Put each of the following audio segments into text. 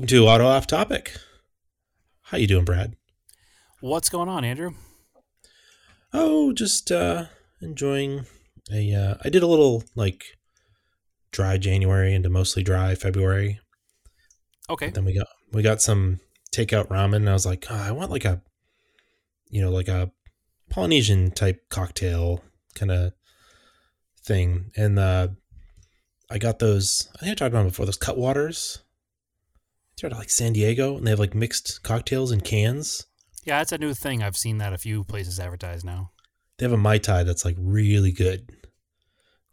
Welcome to Auto Off Topic. How you doing, Brad? What's going on, Andrew? Oh, just uh enjoying a uh I did a little like dry January into mostly dry February. Okay. Then we got we got some takeout ramen and I was like, oh, I want like a you know, like a Polynesian type cocktail kind of thing. And uh I got those I think I talked about them before, those cut They're out of like San Diego and they have like mixed cocktails in cans. Yeah, that's a new thing. I've seen that a few places advertised now. They have a Mai Tai that's like really good.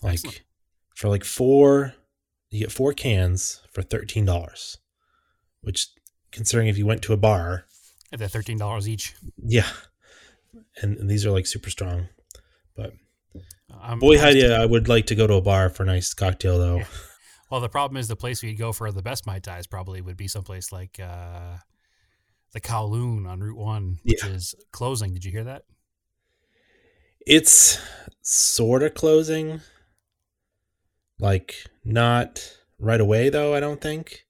Like Excellent. for like four you get four cans for thirteen dollars. Which considering if you went to a bar, At the thirteen dollars each. yeah. And, and these are like super strong. But uh, boy I'm howdy st- I would like to go to a bar for a nice cocktail though. Yeah. Well, the problem is the place we'd go for the best mai tais probably would be someplace like uh, the Kowloon on Route One, which Yeah. is closing. Did you hear that? It's sort of closing. Like not right away though, I don't think.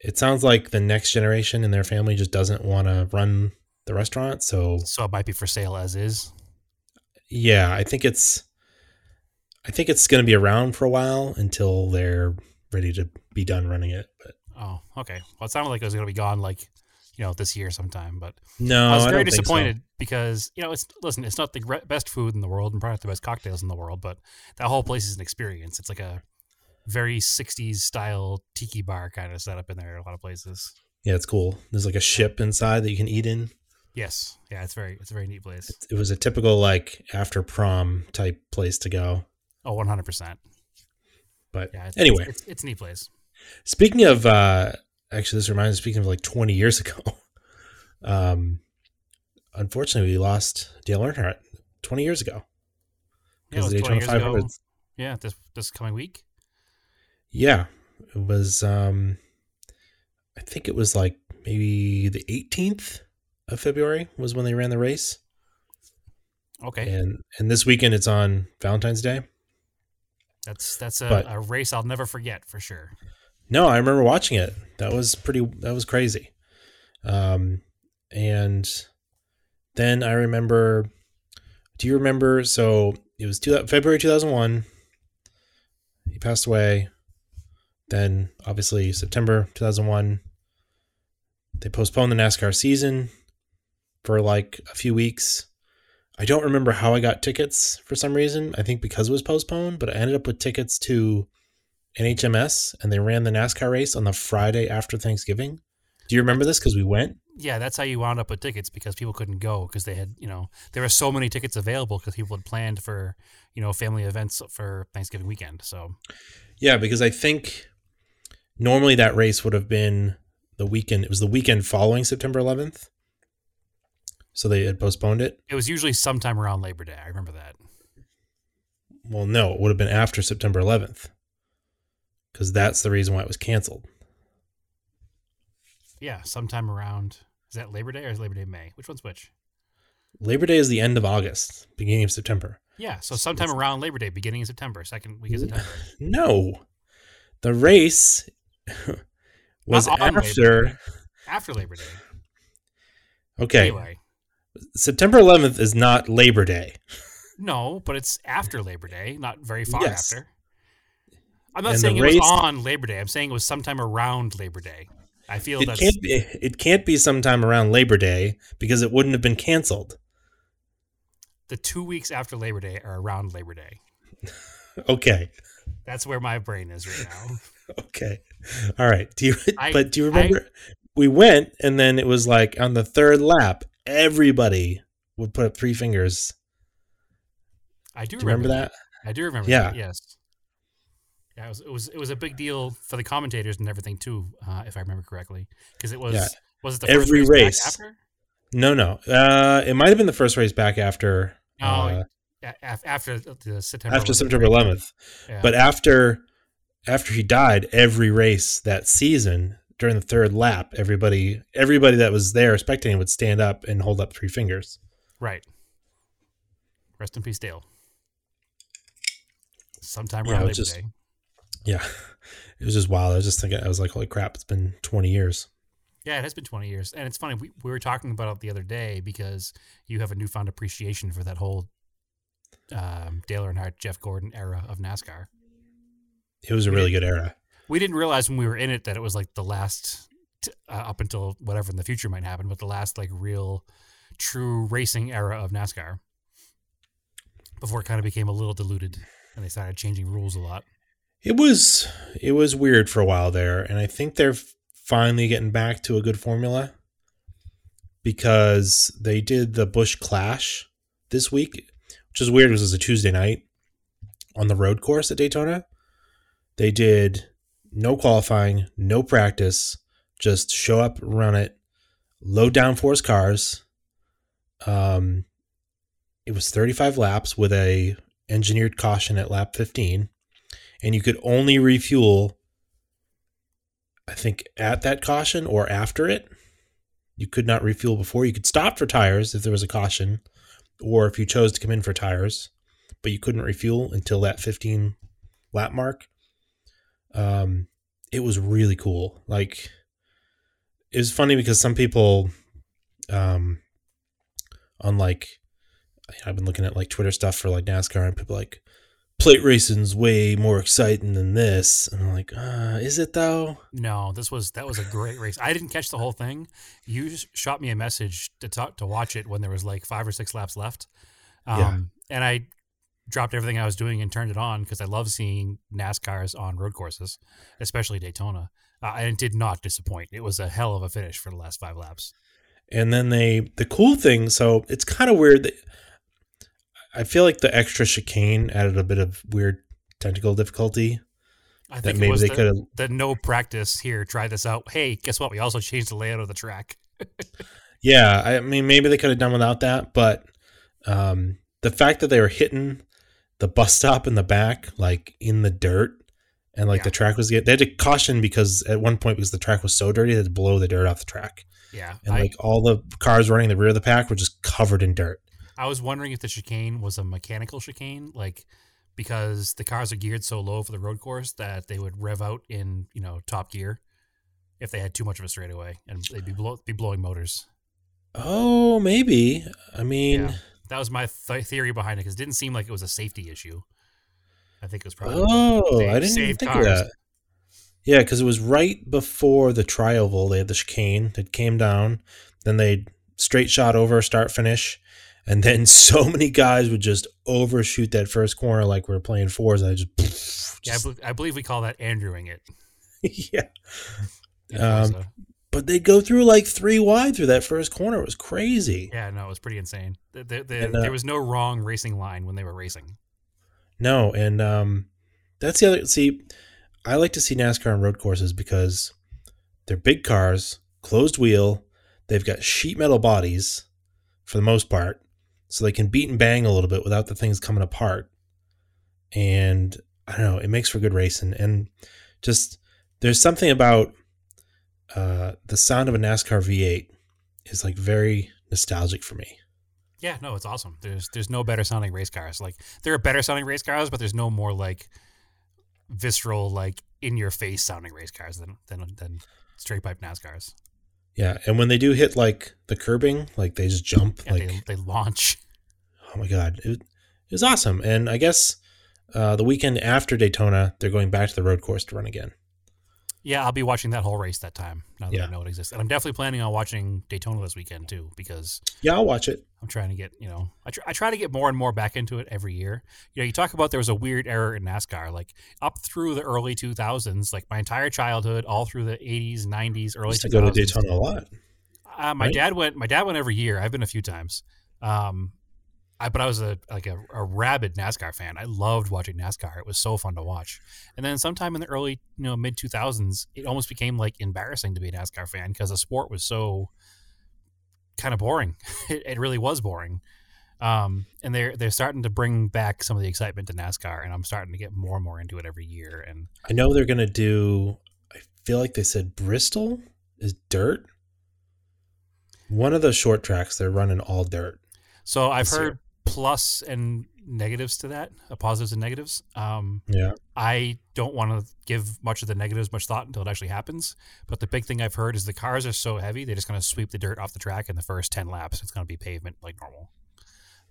It sounds like the next generation in their family just doesn't want to run the restaurant, so So it might be for sale as is. yeah, I think it's I think it's going to be around for a while until they're ready to be done running it. But Oh, okay. Well, it sounded like it was going to be gone like you know this year sometime, but no, I was I very don't think so. disappointed because you know it's listen, it's not the best food in the world and probably not the best cocktails in the world, but that whole place is an experience. It's like a very '60s style tiki bar kind of setup in there. A lot of places. Yeah, it's cool. There's like a ship inside that you can eat in. Yes, yeah, it's very it's a very neat place. It was a typical like after prom type place to go. Oh, 100 percent. But Yeah. It's, anyway, it's, it's, it's a neat place. Speaking of, uh, actually, this reminds me. Speaking of like 20 years ago, um, unfortunately, we lost Dale Earnhardt 20 years ago Yeah, it was the 20 years ago. 500. Yeah, this this coming week. Yeah, it was. Um, I think it was like maybe the 18th of February was when they ran the race, Okay, and and this weekend it's on Valentine's Day. That's that's a, but- a race I'll never forget for sure. No, I remember watching it. That was pretty. That was crazy. Um, and then I remember. Do you remember? So it was two, February two thousand one. He passed away. Then obviously September two thousand one. They postponed the NASCAR season for like a few weeks. I don't remember how I got tickets for some reason. I think because it was postponed, but I ended up with tickets to NHMS and they ran the NASCAR race on the Friday after Thanksgiving. Do you remember this? Because we went. Yeah, that's how you wound up with tickets because people couldn't go because they had, you know, there were so many tickets available because people had planned for, you know, family events for Thanksgiving weekend. So, Yeah, because I think normally that race would have been the weekend. It was the weekend following September 11th. So they had postponed it. it was usually sometime around Labor Day. I remember that. Well, no, it would have been after September 11th because that's the reason why it was canceled. Yeah, sometime around is that Labor Day or is Labor Day May? Which one's which? Labor Day is the end of August, beginning of September. Yeah, so sometime around Labor Day, beginning of September, second week of September. No, the race was on Labor after. After Labor Day. Okay, Anyway, September 11th is not Labor Day. no, but it's after Labor Day, not very far Yes. after. I'm not And saying it race- was on Labor Day. I'm saying it was sometime around Labor Day. I feel It that's can't be. It can't be sometime around Labor Day because it wouldn't have been canceled. the two weeks after Labor Day are around Labor Day. Okay, That's where my brain is right now. okay, all right. Do you? I- but do you remember? we went, and then it was like on the third lap, everybody would put up three fingers. I do, Do you remember that? I do remember Yeah. that. Yes. Yeah, it was it was it was a big deal for the commentators and everything too, uh, if I remember correctly, because it was Yeah. was it the Every first race, race. after? No, no. Uh, it might have been the first race back after. No, uh, after the September after 11th September 11th. Yeah. But after after he died, every race that season during the third lap, everybody everybody that was there spectating would stand up and hold up three fingers. right. Rest in peace, Dale. Sometime Yeah, around it Labor just- Day. Yeah, it was just wild. I was just thinking, I was like, holy crap, it's been 20 years. Yeah, it has been 20 years. And it's funny, we, we were talking about it the other day because you have a newfound appreciation for that whole um, Dale Earnhardt, Jeff Gordon era of NASCAR. It was a really good era. We didn't realize when we were in it that it was like the last, uh, up until whatever in the future might happen, but the last like real, true racing era of NASCAR before it kind of became a little diluted and they started changing rules a lot. It was it was weird for a while there, and I think they're finally getting back to a good formula because they did the Busch Clash this week, which is weird because it was a Tuesday night on the road course at Daytona. They did no qualifying, no practice, just show up, run it, load downforce cars. Um, it was 35 laps with a engineered caution at lap 15 and you could only refuel i think at that caution or after it. You could not refuel before. You could stop for tires if there was a caution or if you chose to come in for tires but you couldn't refuel until that 15 lap mark um it was really cool like it was funny because some people um on like I've been looking at like Twitter stuff for like NASCAR and people like plate racing's way more exciting than this. And I'm like, uh, is it though? No, this was that was a great race. I didn't catch the whole thing. You just shot me a message to talk to watch it when there was like five or six laps left. Um, Yeah. and I dropped everything I was doing and turned it on because I love seeing NASCARs on road courses, especially Daytona. Uh, and it did not disappoint. It was a hell of a finish for the last five laps. And then they, the cool thing, so it's kind of weird that I feel like the extra chicane added a bit of weird technical difficulty I think maybe they the, could have. the no practice here. Try this out. Hey, guess what? We also changed the layout of the track. Yeah, I mean, maybe they could have done without that, but um, the fact that they were hitting the bus stop in the back, like in the dirt, and like Yeah. the track was get they had to caution because at one point because the track was so dirty they had to blow the dirt off the track, Yeah, and I, like all the cars running the rear of the pack were just covered in dirt. I was wondering if the chicane was a mechanical chicane, like because the cars are geared so low for the road course that they would rev out in you know top gear if they had too much of a straightaway and they'd be blow, be blowing motors. Oh, maybe. I mean, Yeah. That was my th- theory behind it because it didn't seem like it was a safety issue. I think it was probably oh, I didn't even think cars. of that. Yeah, because it was right before the trioval. They had the chicane that came down, then they straight shot over start finish, and then so many guys would just overshoot that first corner like we are playing Forza. I just, yeah. I, bel I believe we call that Andrewing it. yeah. Um. But they go through like three wide through that first corner. It was crazy. yeah, no, it was pretty insane. The, the, the, And, uh, there was no wrong racing line when they were racing. No, and um, that's the other. See, I like to see NASCAR on road courses because they're big cars, closed wheel. They've got sheet metal bodies for the most part, so they can beat and bang a little bit without the things coming apart. And I don't know, it makes for good racing. And just there's something about uh, the sound of a NASCAR V8 is like very nostalgic for me. Yeah, no, it's awesome. There's there's no better sounding race cars. Like there are better sounding race cars, but there's no more like visceral, like in your face sounding race cars than than than straight pipe NASCARs. Yeah, and when they do hit like the curbing, like they just jump Yeah, like they, they launch. oh my god, it, it was awesome. And I guess uh, the weekend after Daytona, they're going back to the road course to run again. Yeah, I'll be watching that whole race that time. Now that Yeah. I know it exists, and I'm definitely planning on watching Daytona this weekend too because Yeah, I'll watch it. I'm trying to get you know I, tr- I try to get more and more back into it every year. You know, you talk about there was a weird error in NASCAR, like up through the early 2000s, like my entire childhood, all through the 80s, 90s, I early used to 2000s. go to Daytona a lot. Uh, my right? dad went. My dad went every year. I've been a few times. Um, I, but I was a like a, a rabid NASCAR fan. I loved watching NASCAR. It was so fun to watch. And then sometime in the early, you know, mid two thousands, it almost became like embarrassing to be a NASCAR fan because the sport was so kind of boring. it, it really was boring. Um, and they're they're starting to bring back some of the excitement to NASCAR, and I'm starting to get more and more into it every year. And I know they're gonna do. I feel like they said Bristol is dirt. One of the short tracks they're running all dirt. So I've heard year. Plus and negatives to that, uh, positives and negatives. Um, Yeah. I don't want to give much of the negatives much thought until it actually happens. But the big thing I've heard is the cars are so heavy, they're just going to sweep the dirt off the track in the first 10 laps. It's going to be pavement like normal.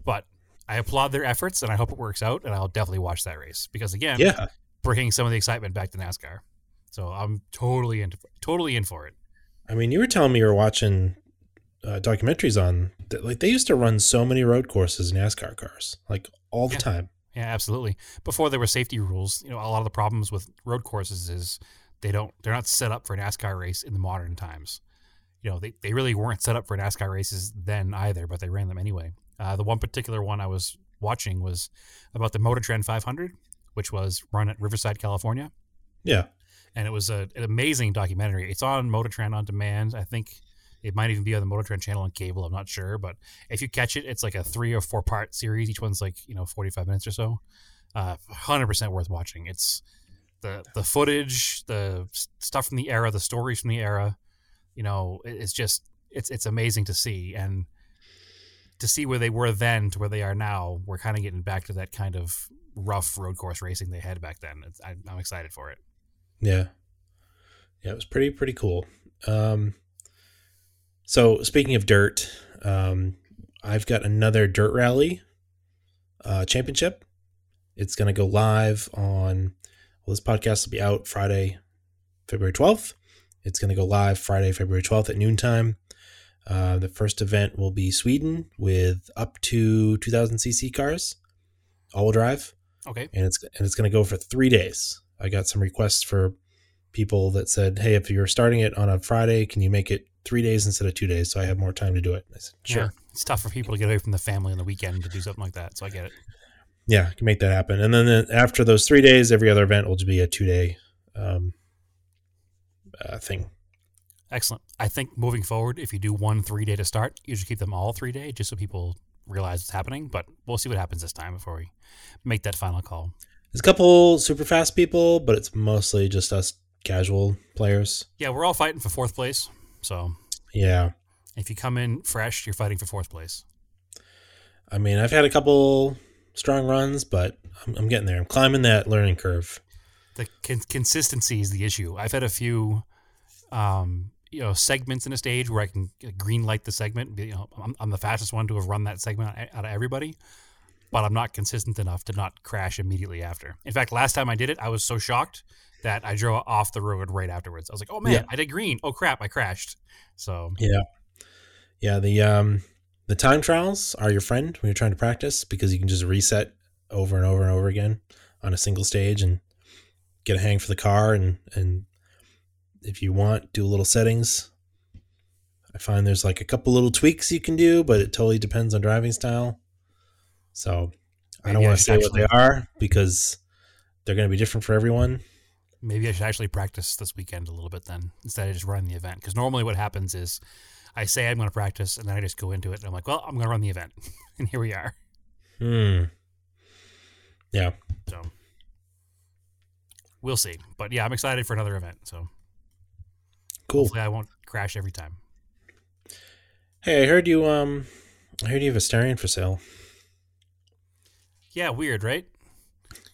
But I applaud their efforts and I hope it works out. And I'll definitely watch that race because, again, Yeah. bringing some of the excitement back to NASCAR. So I'm totally in, totally in for it. I mean, you were telling me you were watching uh, documentaries on that. Like they used to run so many road courses in NASCAR cars, like all the Yeah. time. Yeah, absolutely. Before there were safety rules, you know, a lot of the problems with road courses is they don't they're not set up for an NASCAR race in the modern times. You know, they, they really weren't set up for NASCAR races then either, but they ran them anyway. Uh, the one particular one I was watching was about the Motor Trend 500, which was run at Riverside, California, Yeah. and it was a, an amazing documentary. It's on Motor Trend on demand. I think it might even be on the Motor Trend channel on cable. I'm not sure, but if you catch it, it's like a three or four part series. Each one's like you know 45 minutes or so. Uh, 100% worth watching. It's the the footage, the stuff from the era, the stories from the era. You know, it- it's just it's it's amazing to see and to see where they were then to where they are now. We're kind of getting back to that kind of rough road course racing they had back then. I, I'm excited for it. Yeah. Yeah, it was pretty pretty cool. Um so speaking of dirt, um I've got another dirt rally uh championship. It's going to go live on well this podcast will be out Friday February 12th. It's going to go live Friday February 12th at noontime. Uh, the first event will be Sweden with up to 2000 cc cars, all-wheel drive Okay. and it's and it's going to go for three days. I got some requests for people that said, "Hey, if you're starting it on a Friday, can you make it three days instead of two days so I have more time to do it?" I said, "Sure, Yeah, it's tough for people to get away from the family on the weekend to do something like that. So I get it. yeah, I can make that happen." And then after those three days, every other event will just be a two day um, uh, thing. Excellent. I think moving forward, if you do one three day to start, you should keep them all three day just so people realize it's happening. But we'll see what happens this time before we make that final call. There's a couple super fast people, but it's mostly just us casual players. Yeah, we're all fighting for fourth place. So Yeah, if you come in fresh, you're fighting for fourth place. I mean, I've had a couple strong runs, but I'm, I'm getting there. I'm climbing that learning curve. The con- consistency is the issue. I've had a few, um, you know, segments in a stage where I can green light the segment. You know, I'm, I'm the fastest one to have run that segment out of everybody, but I'm not consistent enough to not crash immediately after. In fact, last time I did it, I was so shocked that I drove off the road right afterwards. I was like, "Oh man, Yeah. I did green! Oh crap, I crashed!" So Yeah. Yeah, the um the time trials are your friend when you're trying to practice because you can just reset over and over and over again on a single stage and get a hang for the car and and if you want do a little settings. I find there's like a couple little tweaks you can do, but it totally depends on driving style. So I don't want to say what they are because they're going to be different for everyone. Maybe I should actually practice this weekend a little bit then instead of just running the event. Because normally what happens is I say I'm going to practice and then I just go into it and I'm like, "Well, I'm going to run the event," and here we are. Hmm. Yeah. So we'll see. But yeah, I'm excited for another event. So Cool. hopefully I won't crash every time. Hey, I heard you um I heard you have a Starion for sale. Yeah, weird, right?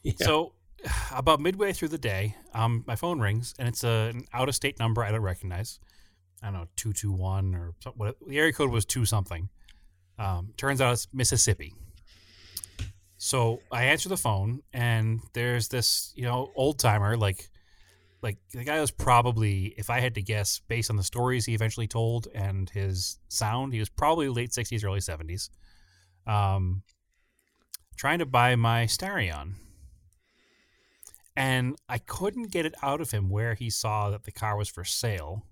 Yeah. So about midway through the day, um, my phone rings and it's a, an out of state number I don't recognize. I don't know, 221 or some- what the area code was 2 something. Um, turns out it's Mississippi. So I answer the phone and there's this, you know, old timer like like the guy was probably if I had to guess based on the stories he eventually told and his sound, he was probably late 60s early 70s. Um trying to buy my Starion and I couldn't get it out of him where he saw that the car was for sale,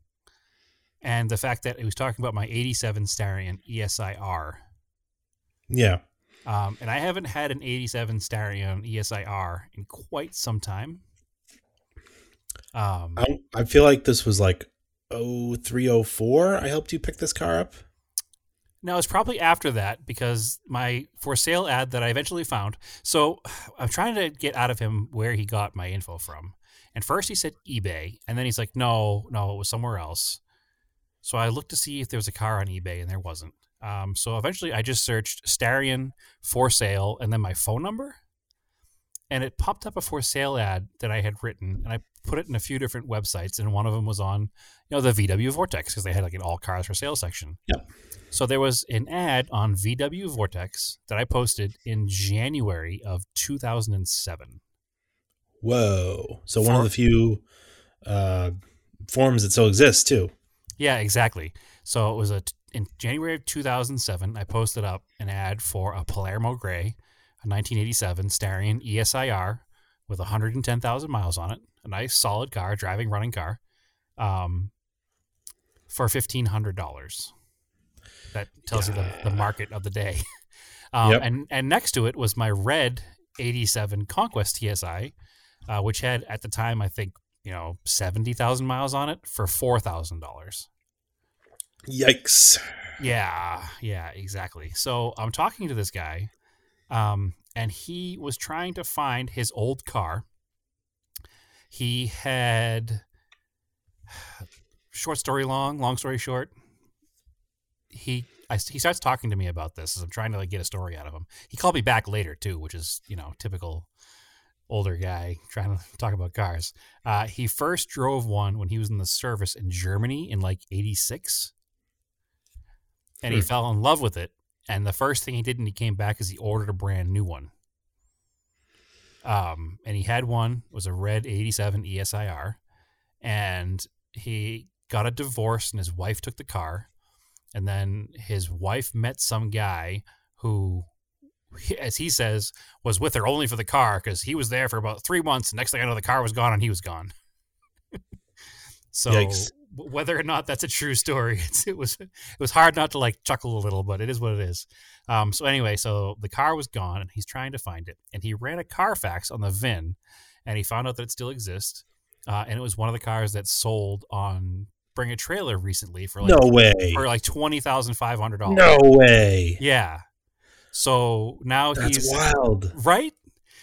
and the fact that he was talking about my '87 Starion ESIR. yeah. Um, and I haven't had an '87 Starion ESIR in quite some time. Um, I, I feel like this was like oh three oh four. I helped you pick this car up. No, it's probably after that because my for sale ad that I eventually found. So I'm trying to get out of him where he got my info from. And first he said eBay, and then he's like, no, no, it was somewhere else. So I looked to see if there was a car on eBay, and there wasn't. Um, so eventually, I just searched Starion for sale and then my phone number, and it popped up a for sale ad that I had written, and I put it in a few different websites, and one of them was on you know the VW Vortex because they had like an all cars for sale section. Yep. So there was an ad on VW Vortex that I posted in January of 2007. Whoa! So one of the few uh, forums that still exists too. Yeah, exactly. So it was a in January of 2007. I posted up an ad for a Palermo Gray, a 1987 Starion ESIR with 110,000 miles on it. A nice, solid car, driving, running car, um, for fifteen hundred dollars. That tells you the, the market of the day. Um, Yep. And and next to it was my red 87 Conquest TSI, uh, which had at the time I think you know 70,000 miles on it for four thousand dollars. Yikes! Yeah, yeah, exactly. So I'm talking to this guy, um, and he was trying to find his old car. He had short story long, long story short. He I, he starts talking to me about this as I'm trying to like get a story out of him. He called me back later too, which is you know typical older guy trying to talk about cars. Uh, he first drove one when he was in the service in Germany in like '86 and he Hmm. fell in love with it. And the first thing he did when he came back is he ordered a brand new one. Um, and he had one was a red '87 ESIR, and he got a divorce, and his wife took the car, and then his wife met some guy who. As he says, was with her only for the car because he was there for about three months. Next thing I know, the car was gone and he was gone. so Yikes. Whether or not that's a true story, it's, it was it was hard not to like chuckle a little, but it is what it is. Um, so anyway, so the car was gone, and he's trying to find it, and he ran a Carfax on the VIN, and he found out that it still exists, uh, and it was one of the cars that sold on Bring a Trailer recently for like no way! for like twenty thousand five hundred dollars. No way! yeah. So now That's he's wild. right.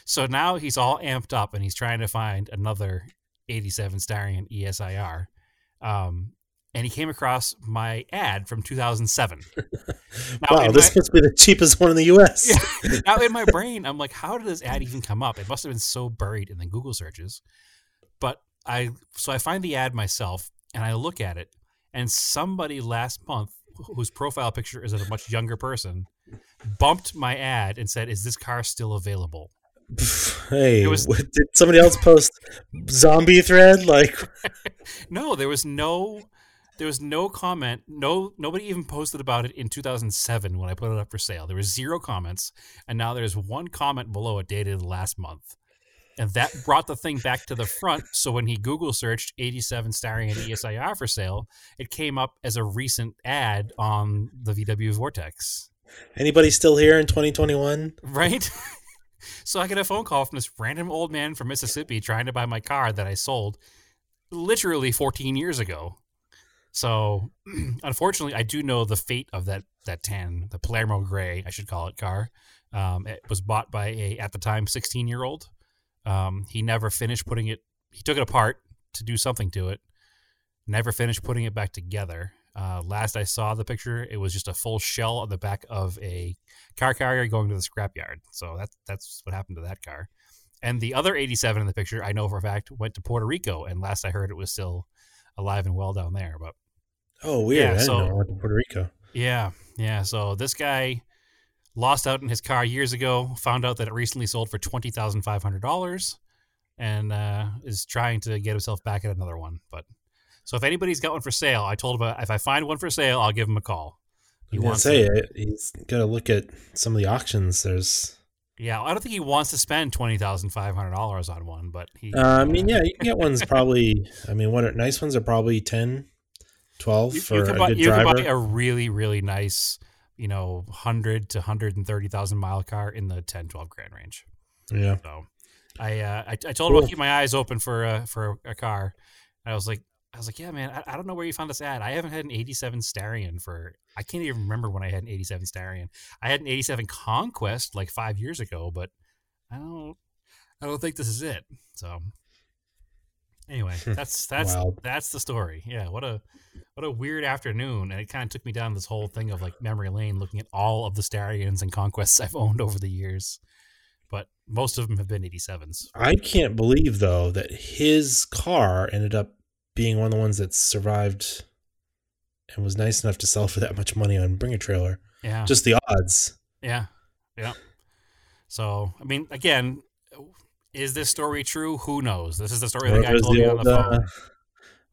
So now he's all amped up, and he's trying to find another '87 Starion ESIR. Um, and he came across my ad from 2007. Now, wow, this my- must be the cheapest one in the U.S. Yeah. now in my brain, I'm like, how did this ad even come up? It must have been so buried in the Google searches. But I so I find the ad myself and I look at it, and somebody last month whose profile picture is of a much younger person bumped my ad and said, "Is this car still available?" Hey, was- did somebody else post zombie thread? Like, No, there was no there was no comment. No nobody even posted about it in 2007 when I put it up for sale. There was zero comments and now there's one comment below it dated last month. And that brought the thing back to the front. So when he Google searched 87 Starion ESIR for sale, it came up as a recent ad on the VW Vortex. anybody still here in 2021? Right? so I get a phone call from this random old man from Mississippi trying to buy my car that I sold literally 14 years ago. So unfortunately, I do know the fate of that that tan, the Palermo Gray, I should call it car. Um, it was bought by a at the time 16 year old. Um, he never finished putting it. He took it apart to do something to it. Never finished putting it back together. Uh, last I saw the picture, it was just a full shell on the back of a car carrier going to the scrapyard. So that's that's what happened to that car. And the other 87 in the picture, I know for a fact, went to Puerto Rico, and last I heard, it was still alive and well down there. But Oh, weird. Yeah, I so- went to Puerto Rico. yeah, yeah. So this guy lost out in his car years ago. Found out that it recently sold for twenty thousand five hundred dollars, and uh, is trying to get himself back at another one. But so if anybody's got one for sale, I told him uh, if I find one for sale, I'll give him a call. He I wants say it. he's got to look at some of the auctions. There's, Yeah, I don't think he wants to spend twenty thousand five hundred dollars on one, but he. uh, I mean, yeah, you can get ones probably. I mean, what are nice ones are probably 10, 12 you, for you a can buy good you can driver. buy a really really nice, you know, hundred to hundred and thirty thousand mile car in the 10, 12 grand range. yeah, So I uh, I, I told him Cool. I'll keep my eyes open for uh, for a, a car. I was like I was like, yeah, man, I, I don't know where you found this ad. I haven't had an '87 Starion for I can't even remember when I had an '87 Starion. I had an '87 Conquest like five years ago, but I don't I don't think this is it. So Anyway, that's that's Wild. that's the story. Yeah, what a what a weird afternoon, and it kind of took me down this whole thing of like memory lane, looking at all of the Starions and conquests I've owned over the years. But most of them have been 87s. I can't believe though that his car ended up being one of the ones that survived and was nice enough to sell for that much money on Bring a Trailer. Yeah, Just the odds. yeah, yeah. So I mean, again, is this story true? Who knows? This is the story the guy told the me on old, the uh, phone.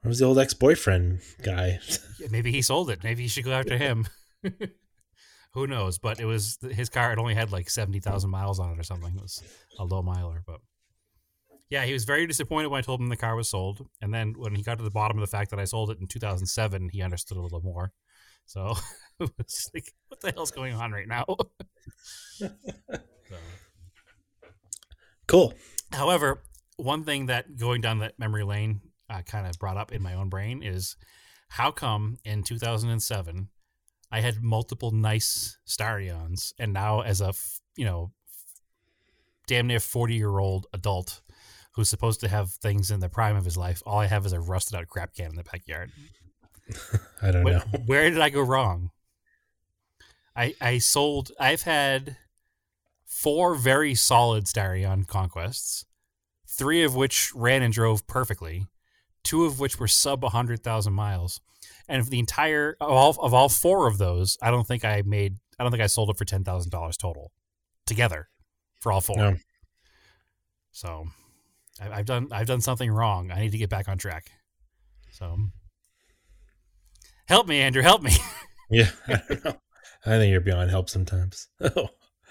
where was the old ex-boyfriend guy? Yeah, maybe he sold it. Maybe he should go after him. Who knows? But it was his car. It only had like seventy thousand miles on it or something. It was a low miler, but yeah, he was very disappointed when I told him the car was sold. And then when he got to the bottom of the fact that I sold it in two thousand seven, he understood a little more. So it was just like, what the hell's going on right now? so. cool. However, one thing that going down that memory lane uh, kind of brought up in my own brain is how come in 2007 I had multiple nice Starions, and now as a f- you know damn near 40 year old adult who's supposed to have things in the prime of his life, all I have is a rusted out crap can in the backyard. I don't Where, know. where did I go wrong? I I sold. I've had four very solid Starion conquests, three of which ran and drove perfectly, two of which were sub hundred thousand miles, and of the entire of all, of all four of those, I don't think I made. I don't think I sold it for ten thousand dollars total, together, for all four. No. So, I've done I've done something wrong. I need to get back on track. So, help me, Andrew. Help me. Yeah, I. I think you're beyond help sometimes. Oh,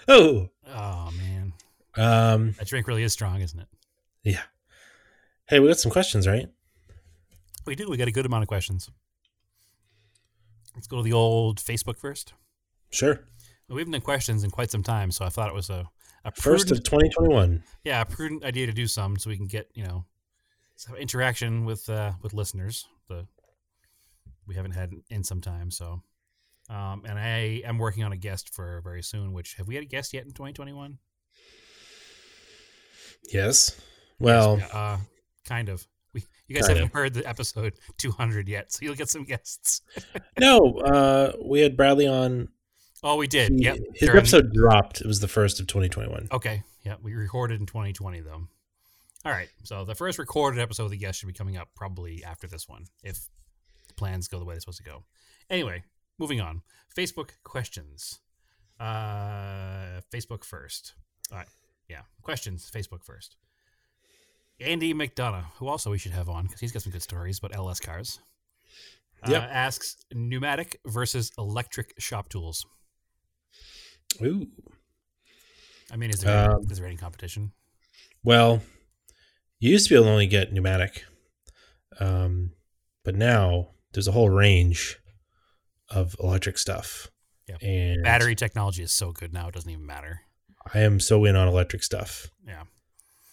oh. Oh man, Um, that drink really is strong, isn't it? yeah. Hey, we got some questions, right? We do. We got a good amount of questions. Let's go to the old Facebook first. Sure. We haven't done questions in quite some time, so I thought it was a, a First prudent, of 2021. yeah, a prudent idea to do some, so we can get you know some interaction with uh, with listeners. The we haven't had in some time, so um, and I am working on a guest for very soon. Which have we had a guest yet in 2021? Yes. Well, Yes, uh, kind of. We, you guys haven't heard the episode 200 yet, so you'll get some guests. no. Uh, we had Bradley on. Oh, we did. He- Yep. His during- episode dropped. It was the first of 2021. Okay. Yeah, we recorded in 2020 though. All right. So the first recorded episode of the guest should be coming up probably after this one, if plans go the way they're supposed to go. Anyway, moving on. Facebook questions. Uh, Facebook first. All right. Yeah. Questions. Facebook first. Andy McDonough, who also we should have on because he's got some good stories about LS cars. Uh, Yep. asks pneumatic versus electric shop tools. Ooh. I mean, is there, Um, is there any competition? Well, you used to be able to only get pneumatic, um, but now there's a whole range of electric stuff. Yeah. And Battery technology is so good now; it doesn't even matter. I am so in on electric stuff. Yeah.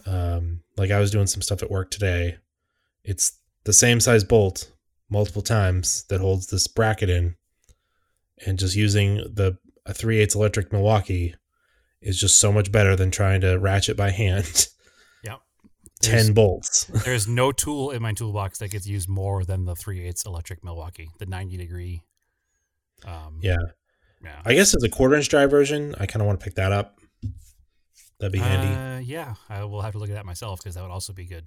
Um, like I was doing some stuff at work today. It's the same size bolt multiple times that holds this bracket in, and just using the a 3 8 electric Milwaukee is just so much better than trying to ratchet by hand Yep. 10 bolts. There's no tool in my toolbox that gets used more than the 3 8 electric Milwaukee, the 90 degree. Um, yeah. yeah. I guess as a quarter inch drive version, I kind of want to pick that up. That'd be handy. Uh, yeah, I will have to look at that myself because that would also be good.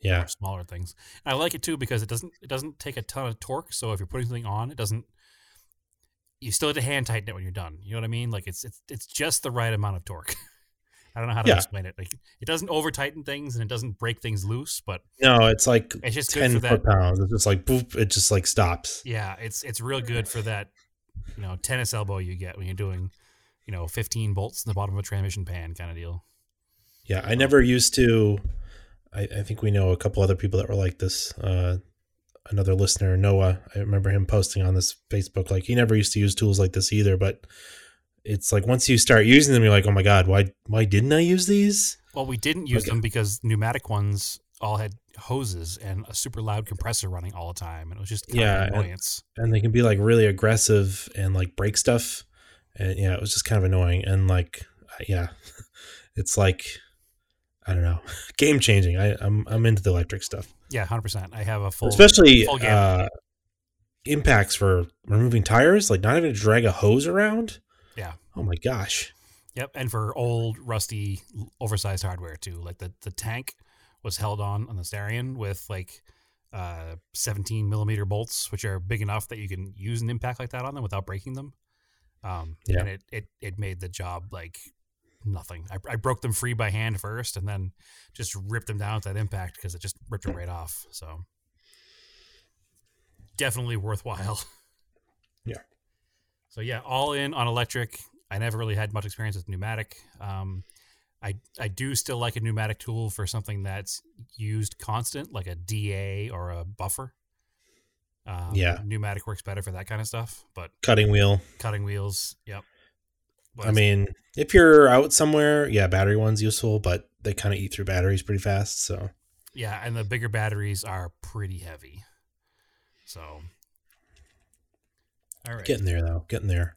yeah. smaller things. And I like it too because it doesn't it doesn't take a ton of torque. So if you're putting something on, it doesn't. You still have to hand tighten it when you're done. You know what I mean? Like it's it's it's just the right amount of torque. I don't know how to Yeah. explain it. Like it doesn't over tighten things and it doesn't break things loose, but No, it's like it's just 10 foot pounds. It's just like boop, it just like stops. Yeah, it's it's real good for that, you know, tennis elbow you get when you're doing, you know, 15 bolts in the bottom of a transmission pan kind of deal. Yeah, I never used to. I, I think we know a couple other people that were like this. Uh, another listener, Noah, I remember him posting on this Facebook, like he never used to use tools like this either. But it's like once you start using them, you're like, oh my god, why why didn't I use these? Well, we didn't use Okay. them because pneumatic ones all had hoses and a super loud compressor running all the time, and it was just Yeah, of and- And they can be like really aggressive and like break stuff. And yeah, it was just kind of annoying. And like, yeah, it's like I don't know, game changing. I, I'm I'm into the electric stuff. Yeah, hundred percent. I have a full, especially full uh, impacts for removing tires. Like not having to drag a hose around. Yeah. Oh my gosh. Yep, and for old, rusty, oversized hardware too. Like the the tank was held on on the Starion with like uh 17 millimeter bolts, which are big enough that you can use an impact like that on them without breaking them. Um, Yeah. and it, it it made the job like nothing. I, I broke them free by hand first, and then just ripped them down with that impact because it just ripped them right off. So definitely worthwhile. Yeah. So yeah, all in on electric. I never really had much experience with pneumatic. Um, I I do still like a pneumatic tool for something that's used constant, like a DA or a buffer. Um, Yeah. pneumatic works better for that kind of stuff. But Cutting wheel. cutting wheels, yep. I mean, if you're out somewhere, yeah, battery one's useful, but they kind of eat through batteries pretty fast. So yeah, and the bigger batteries are pretty heavy. So, all right. getting there though, getting there.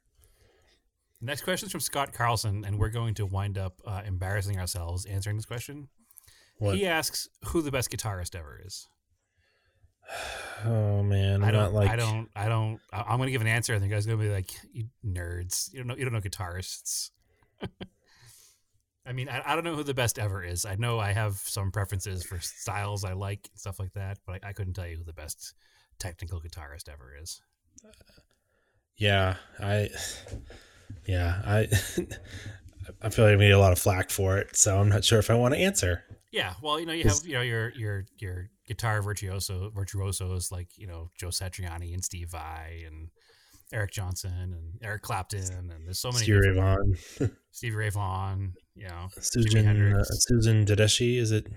Next question is from Scott Carlson, and we're going to wind up uh, embarrassing ourselves answering this question. What? He asks who the best guitarist ever is. Oh man, I I'm don't. not like I don't. I don't. I- I'm to give an answer, and the guy's to be like, "You nerds! You don't know. You don't know guitarists." I mean, I, I don't know who the best ever is. I know I have some preferences for styles I like and stuff like that, but I, I couldn't tell you who the best technical guitarist ever is. Yeah, I, yeah, I, I feel like I made a lot of flack for it, so I'm not sure if I want to answer. Yeah, well, you know, you have you know your your your guitar virtuoso virtuosos like you know Joe Satriani and Steve Vai and Eric Johnson and Eric Clapton and there's so many Stevie Ray Vaughan, Stevie Ray Vaughan, you know, Susan, uh, Susan Tedeschi, is it?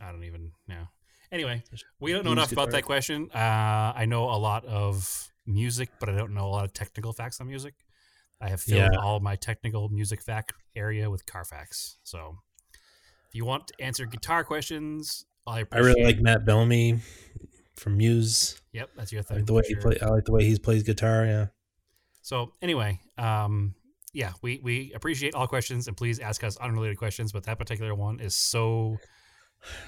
I don't even know. Anyway, we don't know enough about that question. Uh, I know a lot of music, but I don't know a lot of technical facts on music. I have filled Yeah. all my technical music fact area with Carfax. So, you want to answer guitar questions, I I really like Matt Bellamy from Muse. Yep, that's your thing. like the way for he sure. play. I like the way he plays guitar. Yeah. So anyway, um, yeah, we we appreciate all questions and please ask us unrelated questions, but that particular one is so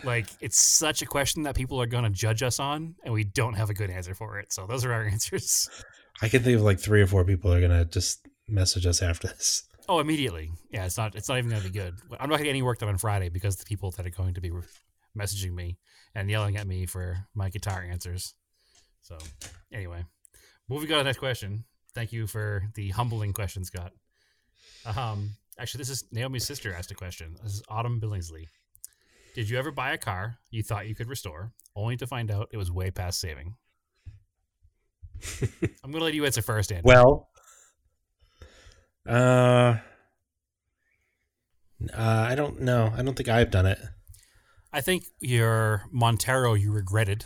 like it's such a question that people are going to judge us on, and we don't have a good answer for it. So those are our answers. I can think of like three or four people are gonna just message us after this. Oh, immediately. Yeah, it's not. It's not even going to be good. I'm not going to get any work done on Friday because the people that are going to be re- messaging me and yelling at me for my guitar answers. So, anyway, moving on to the next question. Thank you for the humbling question, Scott. Um, actually, this is Naomi's sister asked a question. This is Autumn Billingsley. Did you ever buy a car you thought you could restore, only to find out it was way past saving? I'm going to let you answer first, Andy. Well, uh, uh, I don't know. I don't think I've done it. I think your Montero you regretted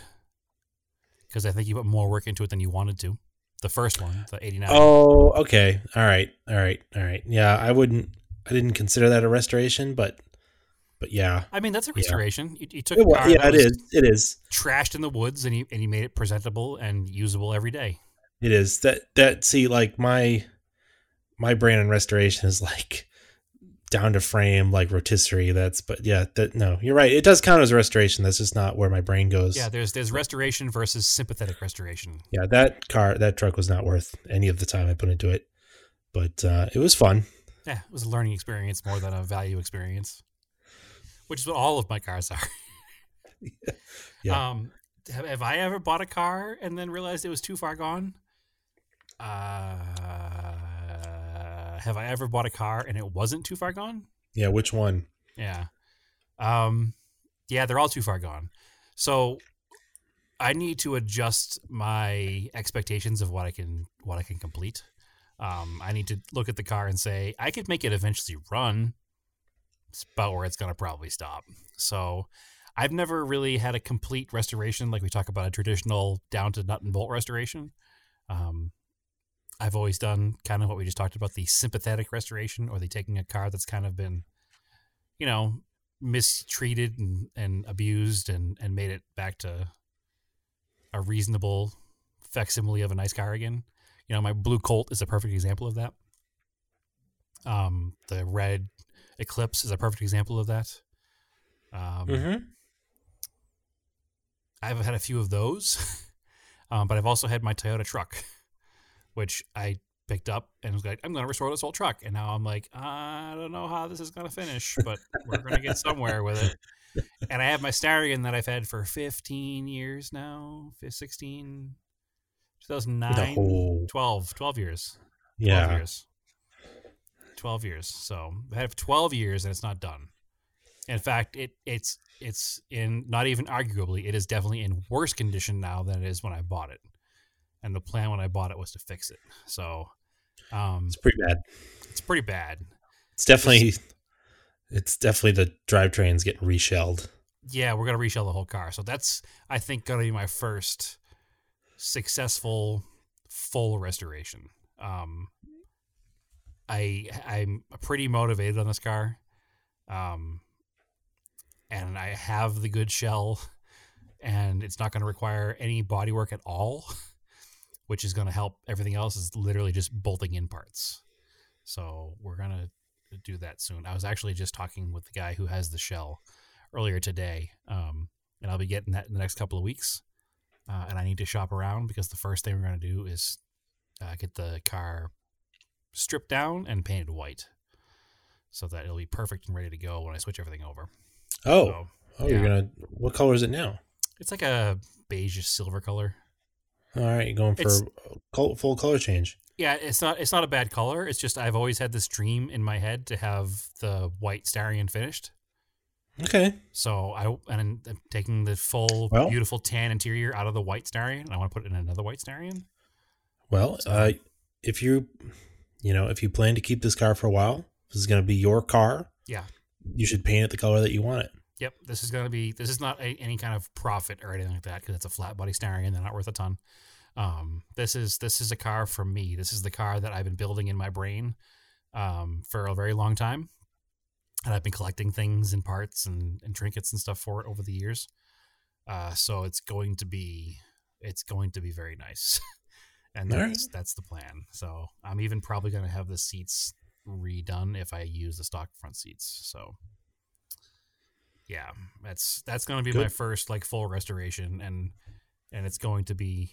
because I think you put more work into it than you wanted to. The first one, the 89. Oh, okay. All right. All right. All right. Yeah, I wouldn't. I didn't consider that a restoration, but, but yeah, I mean, that's a restoration. You, you took it, a wa- car yeah, it was is. It is. trashed in the woods and you, and you made it presentable and usable every day. It is that that see like my my brain on restoration is like down to frame like rotisserie. That's but yeah, that no, you're right. It does count as restoration. That's just not where my brain goes. Yeah, there's there's restoration versus sympathetic restoration. yeah. That car, that truck was not worth any of the time I put into it, but uh, it was fun. Yeah, it was a learning experience more than a value experience, which is what all of my cars are. Yeah. Um, have, have I ever bought a car and then realized it was too far gone? Uh, have I ever bought a car and it wasn't too far gone? Yeah, which one? Yeah. Um, yeah, they're all too far gone. So I need to adjust my expectations of what I can what I can complete. Um, I need to look at the car and say I could make it eventually run. It's about where it's going to probably stop. So I've never really had a complete restoration like we talk about a traditional down to nut and bolt restoration. Um, I've always done kind of what we just talked about the sympathetic restoration or the taking a car that's kind of been, you know, mistreated and, and abused and, and made it back to a reasonable facsimile of a nice car again. You know, my blue Colt is a perfect example of that. Um, the red Eclipse is a perfect example of that. Um, Mm-hmm. I've had a few of those, um, but I've also had my Toyota truck, which I picked up and was like, I'm going to restore this whole truck. And now I'm like, I don't know how this is going to finish, but we're going to get somewhere with it. And I have my Starion that I've had for 15 years now, 16, 2009, whole- 12, 12 years. 12 Yeah. years. 12 years. So I have 12 years and it's not done. In fact, it it's it's in not even arguably, it is definitely in worse condition now than it is when I bought it. And the plan when I bought it was to fix it. So um It's pretty bad. it's pretty bad. It's definitely it's definitely the drivetrain's getting reshelled. Yeah, we're gonna reshell the whole car. So that's I think gonna be my first successful full restoration. Um I I'm pretty motivated on this car. Um and I have the good shell and it's not gonna require any body work at all, which is gonna help everything else is literally just bolting in parts. So we're gonna do that soon. I was actually just talking with the guy who has the shell earlier today, um, and I'll be getting that in the next couple of weeks. Uh, and I need to shop around because the first thing we're going to do is uh, get the car stripped down and painted white, so that it'll be perfect and ready to go when I switch everything over. Oh, So, oh, you're gonna. What color is it now? it's like a beige silver color. All right, you're going for col- full color change. Yeah, it's not it's not a bad color. It's just I've always had this dream in my head to have the white Starion finished. Okay. So I and I'm taking the full Well- beautiful tan interior out of the white Starion. And I want to put it in another white Starion. Well, uh, if you, you know, if you plan to keep this car for a while, this is going to be your car. Yeah. You should paint it the color that you want it. Yep, this is going to be. This is not a, any kind of profit or anything like that because it's a flat body Starion. They're not worth a ton. Um, this is this is a car for me. This is the car that I've been building in my brain um, for a very long time, and I've been collecting things and parts and, and trinkets and stuff for it over the years. Uh, so it's going to be it's going to be very nice, and All right. that's that's the plan. So I'm even probably going to have the seats redone if I use the stock front seats. So yeah, that's that's going to be my first like full restoration, and and it's going to be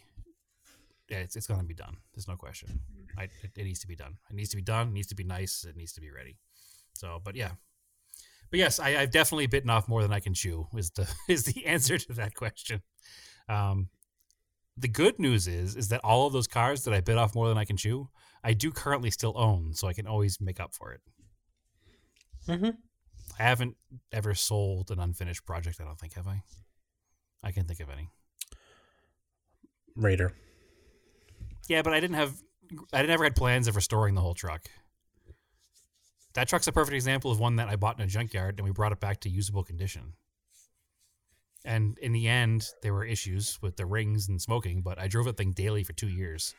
yeah, it's it's going to be done. There's no question. I, it, it needs to be done. It needs to be done. It needs to be nice. It needs to be ready. So, but yeah, but yes, I, I've definitely bitten off more than I can chew. Is the is the answer to that question? Um, the good news is is that all of those cars that I bit off more than I can chew, I do currently still own, so I can always make up for it. Mm-hmm. I haven't ever sold an unfinished project. I don't think have I. I can't think of any. Raider. Yeah, but I didn't have. I never had plans of restoring the whole truck. That truck's a perfect example of one that I bought in a junkyard and we brought it back to usable condition. And in the end, there were issues with the rings and smoking, but I drove that thing daily for two years.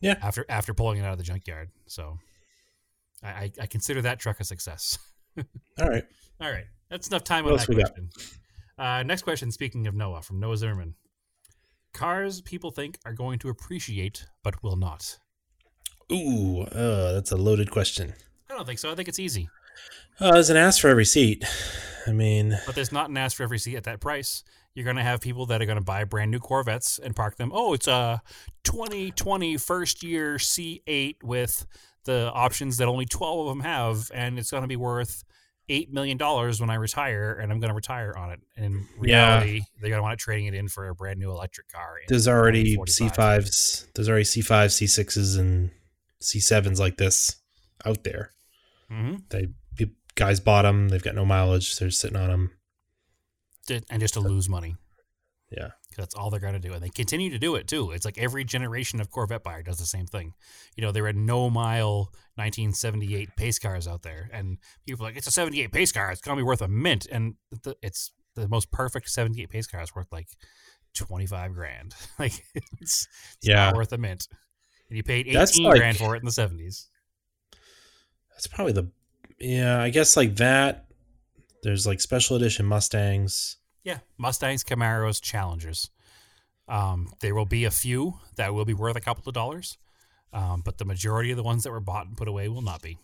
Yeah. After after pulling it out of the junkyard, so I, I, I consider that truck a success. All right. All right, that's enough time What on that question. Uh, next question. Speaking of Noah, from Noah Zimmerman, cars people think are going to appreciate but will not. Ooh, uh, that's a loaded question. I don't think so. I think it's easy, Uh, there's an ask for every seat. I mean, but there's not an ask for every seat at that price. You're going to have people that are going to buy brand new Corvettes and park them. Oh, it's a 2020 first year C8 with the options that only 12 of them have, and it's going to be worth eight million dollars when I retire, and I'm going to retire on it. And in Yeah. reality, they're going to want it trading it in for a brand new electric car. there's already C5s. There's already C5, C6s, and C7s like this out there. Mhm. They guys bought them. They've got no mileage. They're sitting on them. And just to lose money. Yeah. That's all they're going to do. And they continue to do it too. It's like every generation of Corvette buyer does the same thing. You know, there are no mile 1978 pace cars out there. And people are like, it's a 78 pace car. It's going to be worth a mint. And the, it's the most perfect 78 pace car is worth like 25 grand. like, it's, it's Yeah. not worth a mint. And you paid 18 That's like- grand for it in the 70s. That's probably the. Yeah, I guess like that. There's like special edition Mustangs. Yeah, Mustangs, Camaros, Challengers. Um, there will be a few that will be worth a couple of dollars, um, but the majority of the ones that were bought and put away will not be.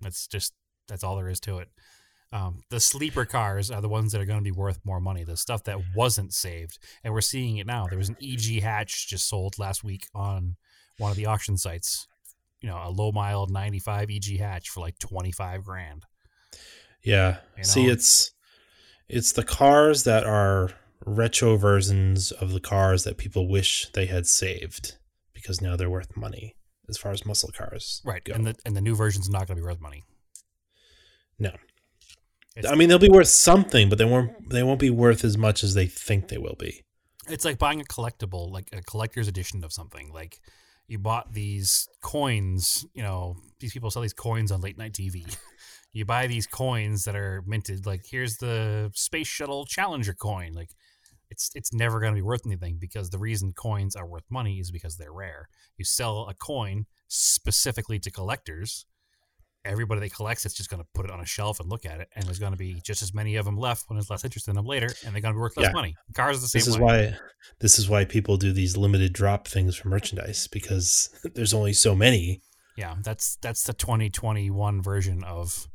That's just that's all there is to it. Um, the sleeper cars are the ones that are going to be worth more money. The stuff that wasn't saved, and we're seeing it now. There was an EG hatch just sold last week on one of the auction sites. You know, a low mile '95 EG hatch for like twenty five grand. Yeah. You See, it's it's the cars that are retro versions of the cars that people wish they had saved because now they're worth money as far as muscle cars. Right, go. and the and the new version's not going to be worth money. No. It's- I mean, they'll be worth something, but they won't. They won't be worth as much as they think they will be. It's like buying a collectible, like a collector's edition of something. Like you bought these coins, you know, these people sell these coins on late night TV. you buy these coins that are minted. Like here's the space shuttle Challenger coin. Like it's it's never going to be worth anything because the reason coins are worth money is because they're rare. You sell a coin specifically to collectors. Everybody that collects it's just going to put it on a shelf and look at it, and there's going to be just as many of them left when there's less interest in them later, and they're going to be worth less Yeah. money. Cars are the same This is way. why. This is why people do these limited drop things for merchandise because there's only so many. Yeah, that's that's the 2021 version of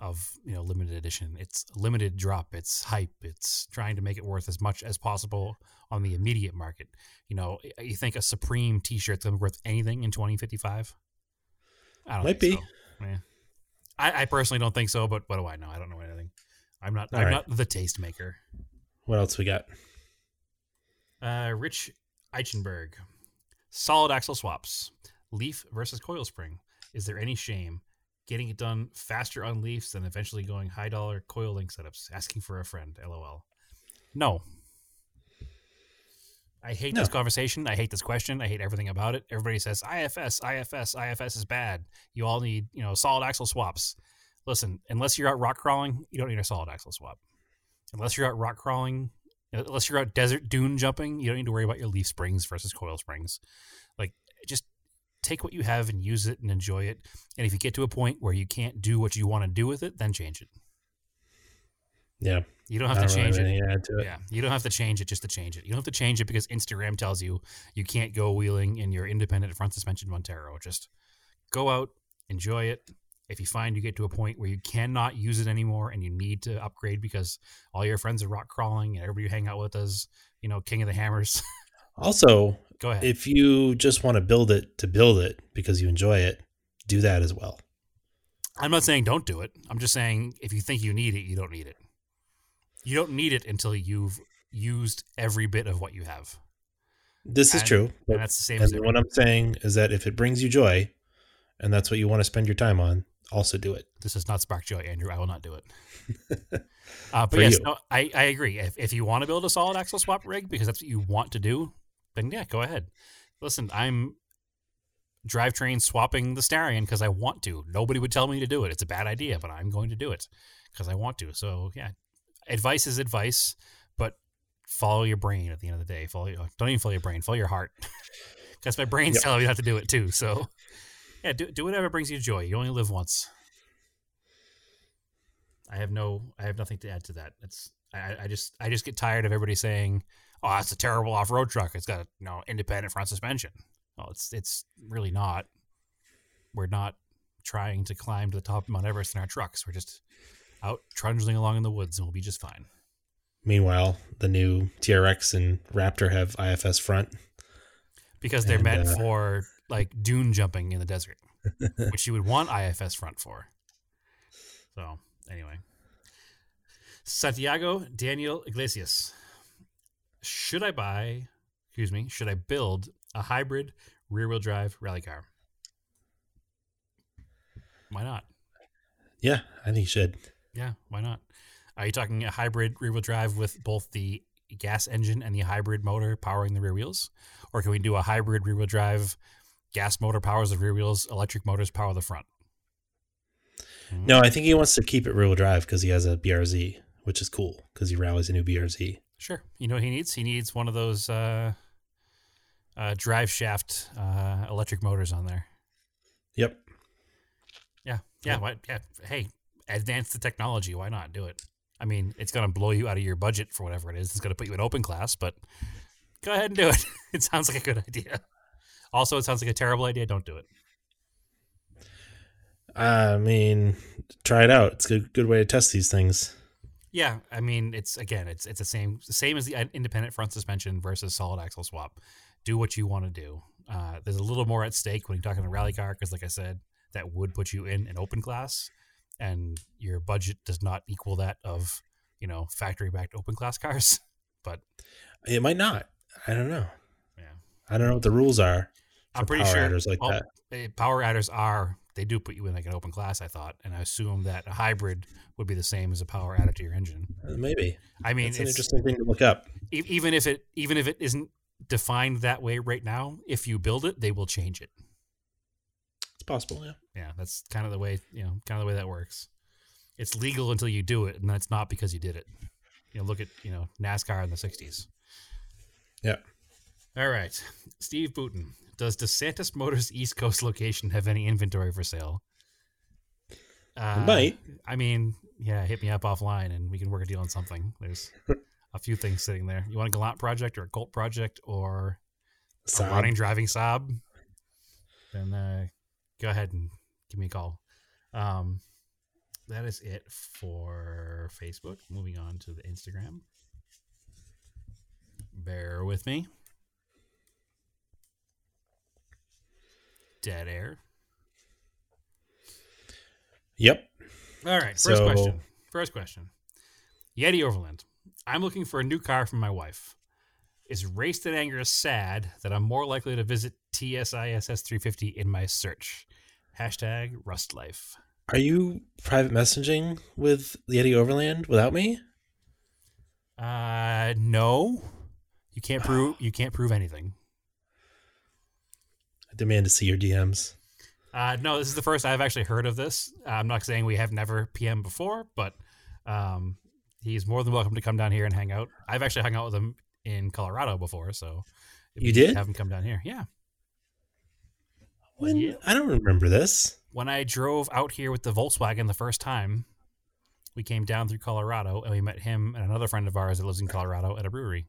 of you know limited edition. It's limited drop. It's hype. It's trying to make it worth as much as possible on the immediate market. You know, you think a Supreme T-shirt's gonna be worth anything in 2055? I don't Might be. so. Yeah. I, I personally don't think so, but what do I know? I don't know anything. I'm not. All I'm right. not the taste maker. What else we got? Uh, Rich Eichenberg. Solid axle swaps. Leaf versus coil spring. Is there any shame getting it done faster on leafs than eventually going high dollar coil link setups? Asking for a friend. LOL. No. I hate this conversation. I hate this question. I hate everything about it. Everybody says IFS, IFS, IFS is bad. You all need, you know, solid axle swaps. Listen, unless you're out rock crawling, you don't need a solid axle swap. Unless you're out rock crawling, unless you're out desert dune jumping, you don't need to worry about your leaf springs versus coil springs. Like, just take what you have and use it and enjoy it. And if you get to a point where you can't do what you want to do with it, then change it. Yeah, You don't I have to don't change it. to it. Yeah, you don't have to change it just to change it. You don't have to change it because Instagram tells you you can't go wheeling in your independent front suspension Montero. Just go out, enjoy it. If you find you get to a point where you cannot use it anymore and you need to upgrade because all your friends are rock crawling and everybody you hang out with is, you know, King of the Hammers, Also, go ahead. if you just want to build it to build it because you enjoy it, do that as well. I'm not saying don't do it. I'm just saying if you think you need it, you don't need it. You don't need it until you've used every bit of what you have. This is true. And that's the same and what I'm saying is that if it brings you joy, and that's what you want to spend your time on, also do it. This does not spark joy, Andrew. I will not do it. uh, but For yes, no, I, I agree. If, if you want to build a solid axle swap rig because that's what you want to do, then yeah, go ahead. Listen, I'm drivetrain swapping the Starion because I want to. Nobody would tell me to do it. It's a bad idea, but I'm going to do it because I want to. So yeah, advice is advice, but follow your brain at the end of the day. Follow your, don't even follow your brain, follow your heart. Because my brain's Yep. telling me not to do it too. So yeah, do, do whatever brings you joy. You only live once. I have no, I have nothing to add to that. It's, I, I just, I just get tired of everybody saying, "Oh, it's a terrible off-road truck. It's got, you know, independent front suspension." Well, it's, it's really not. We're not trying to climb to the top of Mount Everest in our trucks. We're just out trundling along in the woods, and we'll be just fine. Meanwhile, the new TRX and Raptor have IFS front. because they're And, meant uh, for like dune jumping in the desert, which you would want IFS front for. So anyway, Santiago Daniel Iglesias, should I buy? Excuse me, should I build a hybrid rear-wheel drive rally car? Why not? Yeah, I think you should. Yeah, why not? Are you talking a hybrid rear wheel drive with both the gas engine and the hybrid motor powering the rear wheels? Or can we do a hybrid rear wheel drive, gas motor powers the rear wheels, electric motors power the front? Hmm. No, I think he wants to keep it rear wheel drive because he has a BRZ, which is cool because he rallies a new BRZ. Sure. You know what he needs? He needs one of those uh, uh, drive shaft uh, electric motors on there. Yep. Yeah. Yeah. Yeah. Why, yeah. Hey, advance the technology. Why not do it? I mean, it's going to blow you out of your budget for whatever it is. It's going to put you in open class, but go ahead and do it. It sounds like a good idea. Also, it sounds like a terrible idea. Don't do it. I mean, try it out. It's a good, good way to test these things. Yeah, I mean, it's again, it's it's the same same as the independent front suspension versus solid axle swap. Do what you want to do. Uh, there's a little more at stake when you're talking a rally car because, like I said, that would put you in an open class, and your budget does not equal that of you know factory backed open class cars. But It might not. I don't know. yeah, I don't know what the rules are. I'm pretty power sure adders like well, that. eh, power adders are they do put you in like an open class. I thought, and I assume that a hybrid would be the same as a power adder to your engine. Uh, Maybe. I mean, It's an it's, interesting thing to look up. e- even if it even if it isn't defined that way right now, if you build it, they will change it. It's possible, yeah. Yeah, that's kind of the way you know, kind of the way that works. It's legal until you do it, and that's not because you did it. You know, look at you know NASCAR in the '60s. Yeah. All right, Steve Booton. Does DeSantis Motors East Coast location have any inventory for sale? Uh, It might. I mean, yeah, hit me up offline and we can work a deal on something. There's a few things sitting there. You want a Galant project or a Colt project or a Saab. running driving Saab? Then uh, go ahead and give me a call. Um, that is it for Facebook. Moving on to the Instagram. Bear with me. Dead air. Yep. All right. First So- question. First question. Yeti Overland. I'm looking for a new car for my wife. Is Raced in Anger sad that I'm more likely to visit TSISS 350 in my search? Hashtag Rust Life. Are you private messaging with Yeti Overland without me? Uh, no. You can't prove you can't prove anything. I demand to see your DMs. Uh, no, this is the first I've actually heard of this. I'm not saying we have never PM before, but um, he's more than welcome to come down here and hang out. I've actually hung out with him in Colorado before, so if You did? have him come down here. Yeah, When Yeah. I don't remember this. when I drove out here with the Volkswagen the first time, we came down through Colorado and we met him and another friend of ours that lives in Colorado at a brewery.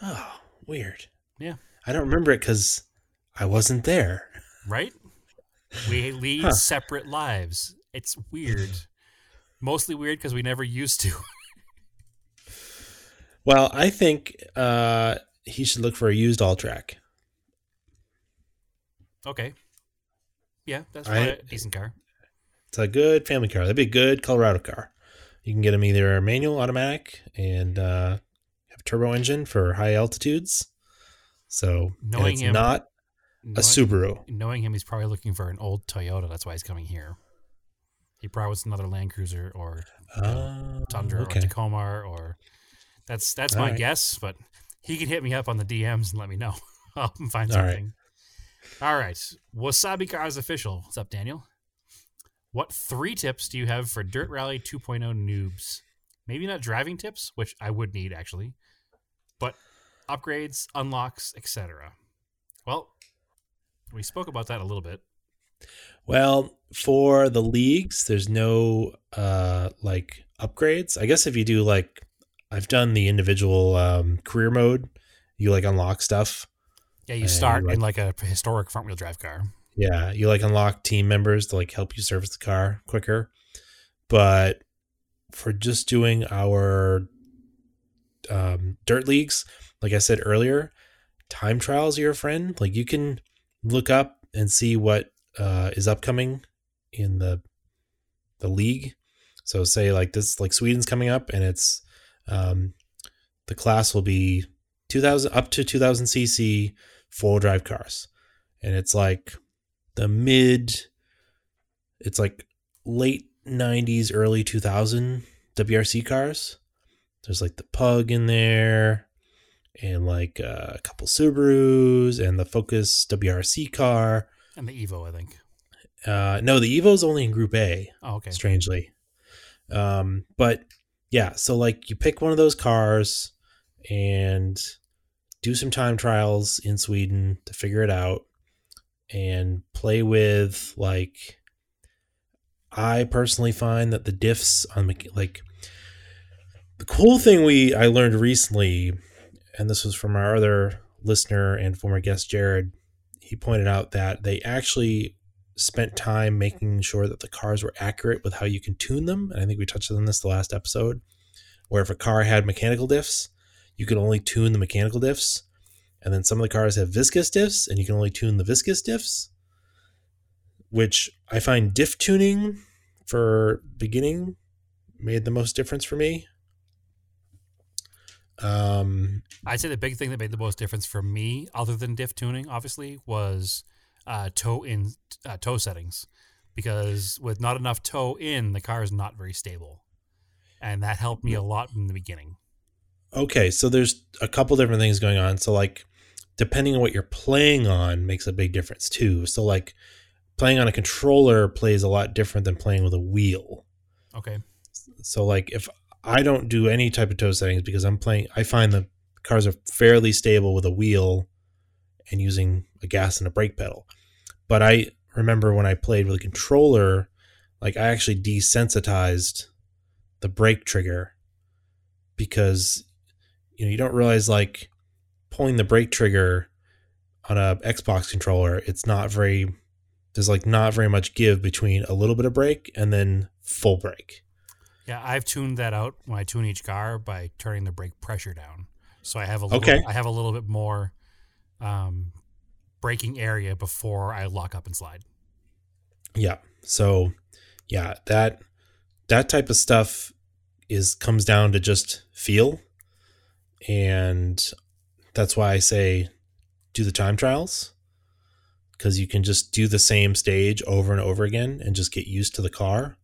Oh, weird. Yeah. I don't remember it because I wasn't there. Right? We lead Huh. separate lives. It's weird. Mostly weird because we never used to. Well, I think uh, he should look for a used Alltrack. okay. Yeah, that's I- a decent car. It's a good family car. That'd be a good Colorado car. You can get them either manual, automatic, and uh, have a turbo engine for high altitudes. So and Knowing it's him- not a Subaru. knowing him, he's probably looking for an old Toyota. That's why he's coming here. He probably wants another Land Cruiser or Oh, Tundra okay. or Tacoma or that's that's my All right. guess. But he can hit me up on the DMs and let me know. I'll find All right. something. All right, Wasabi Cars official. What's up, Daniel? What three tips do you have for Dirt Rally 2.0 noobs? Maybe not driving tips, which I would need actually, but upgrades, unlocks, etc. Well, we spoke about that a little bit. Well, for the leagues, there's no uh like upgrades. I guess if you do like I've done the individual um career mode, you like unlock stuff. Yeah, you start like- in like a historic front wheel drive car. Yeah, you like unlock team members to like help you service the car quicker. But for just doing our um, dirt leagues, like I said earlier, time trials are your friend. Like you can look up and see what uh, is upcoming in the the league. So say like this, like Sweden's coming up, and it's um, the class will be two thousand up to two thousand cc four drive cars, and it's like the mid it's like late 90s early 2000 wrc cars. There's like the pug in there and like uh, a couple subarus and the focus wrc car And the Evo, I think. uh, no the evo's only in group a Oh, okay. strangely um, but yeah so like you pick one of those cars and do some time trials in sweden to figure it out and play with like i personally find that the diffs on like the cool thing we i learned recently and this was from our other listener and former guest jared he pointed out that they actually spent time making sure that the cars were accurate with how you can tune them. And I think we touched on this the last episode, where if a car had mechanical diffs, you can only tune the mechanical diffs. And then some of the cars have viscous diffs, and you can only tune the viscous diffs, which I find diff tuning for beginning made the most difference for me. Um, I'd say the big thing that made the most difference for me, other than diff tuning, obviously, was uh, toe in uh, toe settings, because with not enough toe in, the car is not very stable, and that helped me a lot in the beginning. Okay, so there's a couple different things going on. So like, depending on what you're playing on, makes a big difference too. So like, playing on a controller plays a lot different than playing with a wheel. Okay. So like, if I don't do any type of toe settings because I'm playing, I find the cars are fairly stable with a wheel and using a gas and a brake pedal. But I remember when I played with a controller, like I actually desensitized the brake trigger because you know you don't realize like pulling the brake trigger on a Xbox controller, it's not very there's like not very much give between a little bit of brake and then full brake. Yeah, I've tuned that out when I tune each car by turning the brake pressure down. So I have a little, Okay. I have a little bit more um, braking area before I lock up and slide. Yeah. So yeah, that that type of stuff is comes down to just feel. And that's why I say do the time trials because you can just do the same stage over and over again and just get used to the car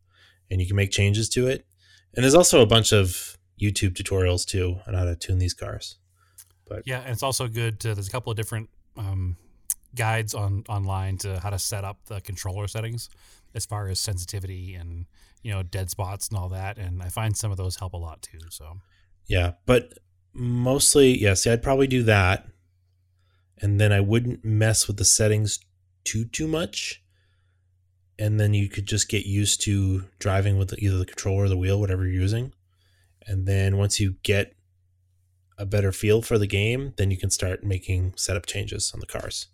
and you can make changes to it. And there's also a bunch of YouTube tutorials too on how to tune these cars. But Yeah, and it's also good to. There's a couple of different um, guides on online to how to set up the controller settings as far as sensitivity and you know dead spots and all that. And I find some of those help a lot too. So Yeah, but mostly, yeah. See, I'd probably do that, and then I wouldn't mess with the settings too too much. And then you could just get used to driving with either the controller or the wheel, whatever you're using. And then once you get a better feel for the game, then you can start making setup changes on the cars.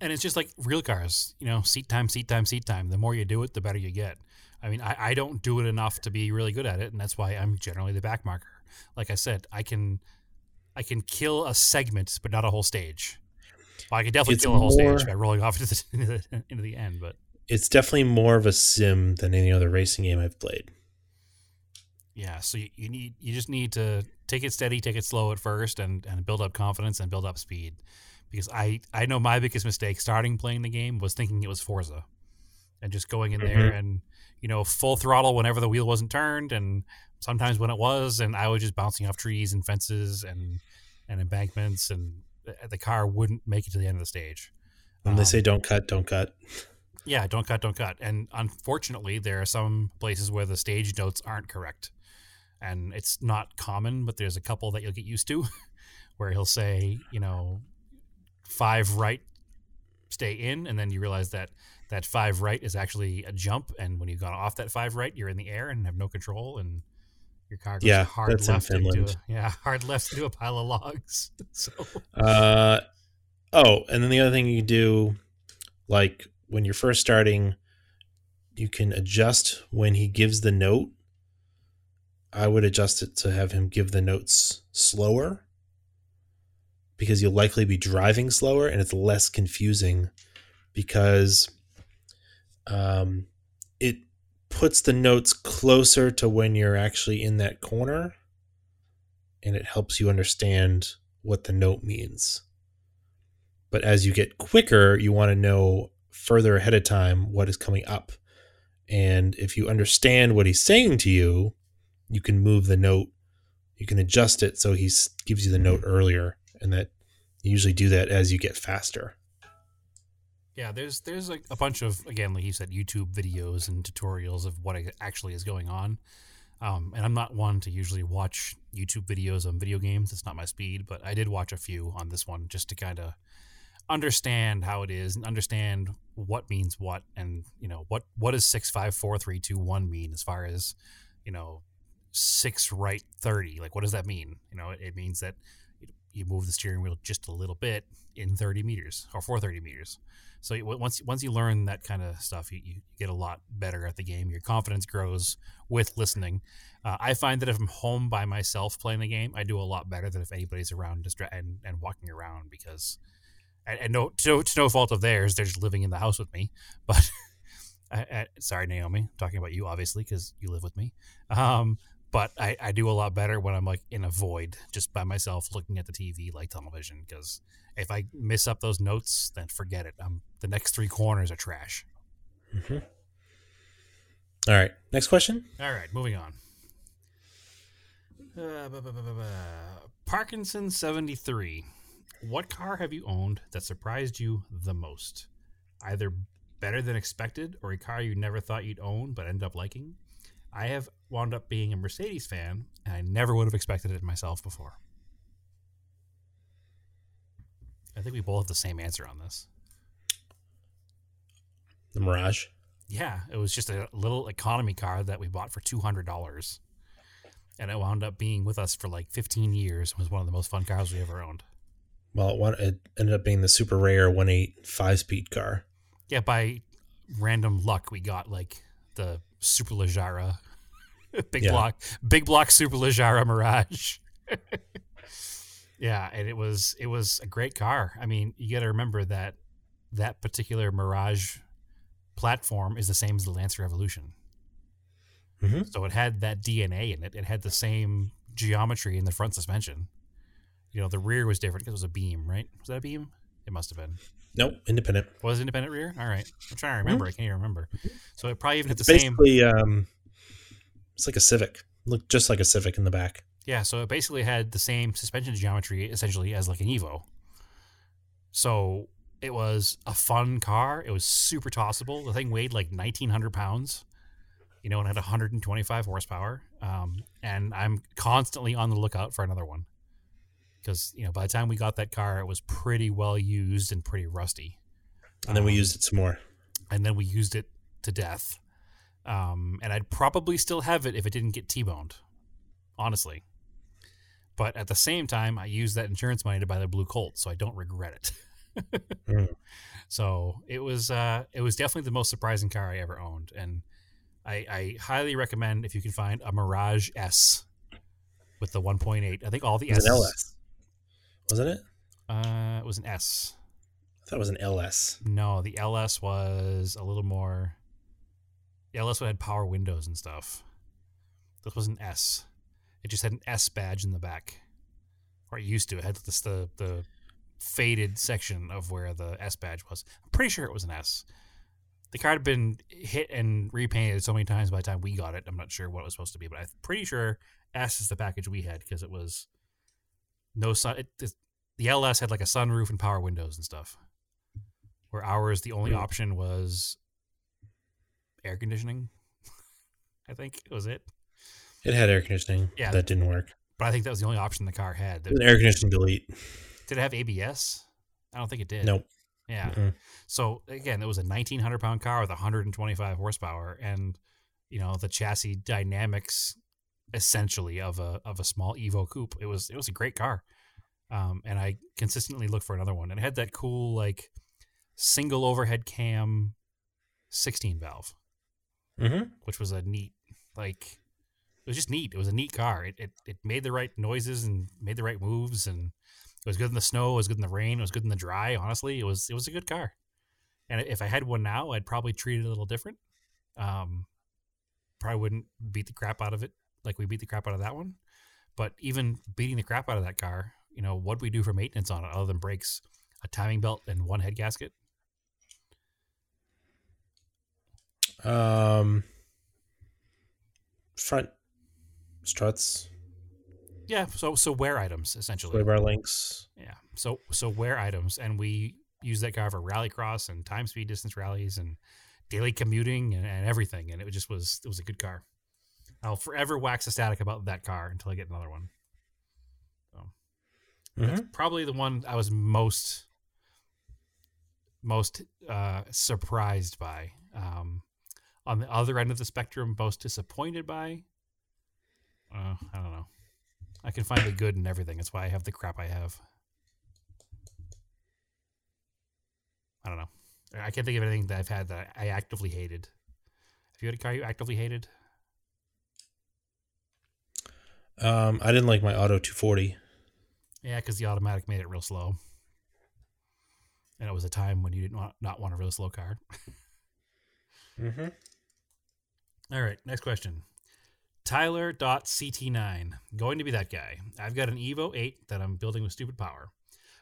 and it's just like real cars, you know, seat time, seat time, seat time. The more you do it, the better you get. I mean, I, I don't do it enough to be really good at it, and that's why I'm generally the back marker. Like I said, I can I can kill a segment, but not a whole stage. Well, I can definitely It's kill a whole more- stage by rolling off into the, into the into the end. But It's definitely more of a sim than any other racing game I've played. yeah, so you, you need you just need to take it steady, take it slow at first, and and build up confidence and build up speed. Because I I know my biggest mistake starting playing the game was thinking it was Forza, and just going in there and you know full throttle whenever the wheel wasn't turned, and sometimes when it was, and I was just bouncing off trees and fences and and embankments, and the, the car wouldn't make it to the end of the stage. When they Um, say don't cut, don't cut. yeah, don't cut, don't cut. And unfortunately, there are some places where the stage notes aren't correct. And it's not common, but there's a couple that you'll get used to where he'll say, you know, five right, stay in. And then you realize that that five right is actually a jump. And when you've gone off that five right, you're in the air and have no control. And your car goes Yeah, hard that's in left into a, yeah, hard left into a pile of logs. So Uh, oh, and then the other thing you do, like when you're first starting, you can adjust when he gives the note. I would adjust it to have him give the notes slower because you'll likely be driving slower and it's less confusing because um, it puts the notes closer to when you're actually in that corner and it helps you understand what the note means. But as you get quicker, you want to know further ahead of time what is coming up. And if you understand what he's saying to you, you can move the note, you can adjust it so he gives you the note earlier. And that you usually do that as you get faster. Yeah, there's there's like a bunch of again, like you said, YouTube videos and tutorials of what actually is going on. Um, and I'm not one to usually watch YouTube videos on video games. It's not my speed, but I did watch a few on this one just to kind of understand how it is and understand what means what, and you know what what does six five four three two one mean as far as you know six right thirty. Like, what does that mean? You know, it, it means that you move the steering wheel just a little bit in 30 meters or 430 meters. So you- once once you learn that kind of stuff, you, you get a lot better at the game. Your confidence grows with listening. Uh, I find that if I'm home by myself playing the game, I do a lot better than if anybody's around distra- and, and walking around because, and, and no, to, to no fault of theirs, they're just living in the house with me. But I, I, sorry, Naomi, I'm talking about you obviously because you live with me. Um, but I, I do a lot better when I'm like in a void just by myself looking at the TV like television because if I miss up those notes, then forget it. I'm the next three corners are trash. Mhm. All right. Next question. All right, moving on. Uh, bu- bu- bu- bu- bu- Parkinson 73. What car have you owned that surprised you the most? Either better than expected or a car you never thought you'd own but ended up liking? I have wound up being a Mercedes fan and I never would have expected it myself before. I think we both have the same answer on this. The Mirage. Yeah, it was just a little economy car that we bought for two hundred dollars, and it wound up being with us for like fifteen years. It was one of the most fun cars we ever owned. Well, it, won- it ended up being the super rare 1.8 five speed car. Yeah, by random luck, we got like the Super Leggera, big Yeah. block, big block Super Leggera Mirage. yeah, and it was it was a great car. I mean, you got to remember that that particular Mirage platform is the same as the Lancer Evolution. Mhm. So it had that DNA in it. It had the same geometry in the front suspension. You know, the rear was different because it was a beam, right? Was that a beam? It must have been. Nope, independent. Was it independent rear? All right. I'm trying to remember. I can't even remember. So it probably even had It's the same. basically um, it's like a Civic. Looked just like a Civic in the back. Yeah, so it basically had the same suspension geometry essentially as like an Evo. So it was a fun car. It was super tossable. The thing weighed like 1,900 pounds, you know, and had 125 horsepower. Um, and I'm constantly on the lookout for another one because you know by the time we got that car, it was pretty well used and pretty rusty. And then we Um, used it some more. and then we used it to death. Um, and I'd probably still have it if it didn't get T-boned, honestly. But at the same time, I used that insurance money to buy the blue Colt, so I don't regret it. Mm. So it was uh, it was definitely the most surprising car I ever owned, and I, I highly recommend if you can find a Mirage S with the 1.8. I think all the S wasn't it? Uh, it was an S. I thought it was an LS. No, the LS was a little more. The LS had power windows and stuff. This was an S. It just had an S badge in the back, or it used to. It had this the the faded section of where the S badge was. I'm pretty sure it was an S. The car had been hit and repainted so many times by the time we got it. I'm not sure what it was supposed to be, but I'm pretty sure S is the package we had because it was no sun. It, it- the LS had like a sunroof and power windows and stuff where ours the only option was air conditioning. I think was it, It had air conditioning. Yeah. that didn't work. but I think that was the only option the car had. An air conditioning delete. Did it have ABS? I don't think it did. Nope. Yeah. Mm-mm. So again, it was a 1900 pound car with 125 horsepower, and you know the chassis dynamics essentially of a of a small Evo coupe. It was it was a great car, um, and I consistently look for another one. And it had that cool like single overhead cam 16 valve. Mm-hmm. which was a neat like it was just neat. It was a neat car. It, it it made the right noises and made the right moves and it was good in the snow, it was good in the rain, it was good in the dry. Honestly, it was it was a good car. And if I had one now, I'd probably treat it a little different. Um probably wouldn't beat the crap out of it like we beat the crap out of that one. But even beating the crap out of that car, you know, what we do for maintenance on it other than brakes, a timing belt and one head gasket? Um, front struts, Yeah, so so wear items essentially. sway bar links. Yeah. So so wear items, and we use that car for rallycross and time speed distance rallies and daily commuting and, and everything. And it just was it was a good car. I'll forever wax ecstatic about that car until I get another one. So that's Mhm. probably the one I was most most uh, surprised by. Um, on the other end of the spectrum, most disappointed by. Uh, I don't know. I can find the good in everything. That's why I have the crap I have. I don't know. I can't think of anything that I've had that I actively hated. Have you had a car you actively hated? Um, I didn't like my Auto 240. Yeah, because the automatic made it real slow, and it was a time when you didn't want not want a real slow car. Mm-hmm. All right, next question. Tyler.ct9. Going to be that guy. I've got an Evo 8 that I'm building with stupid power.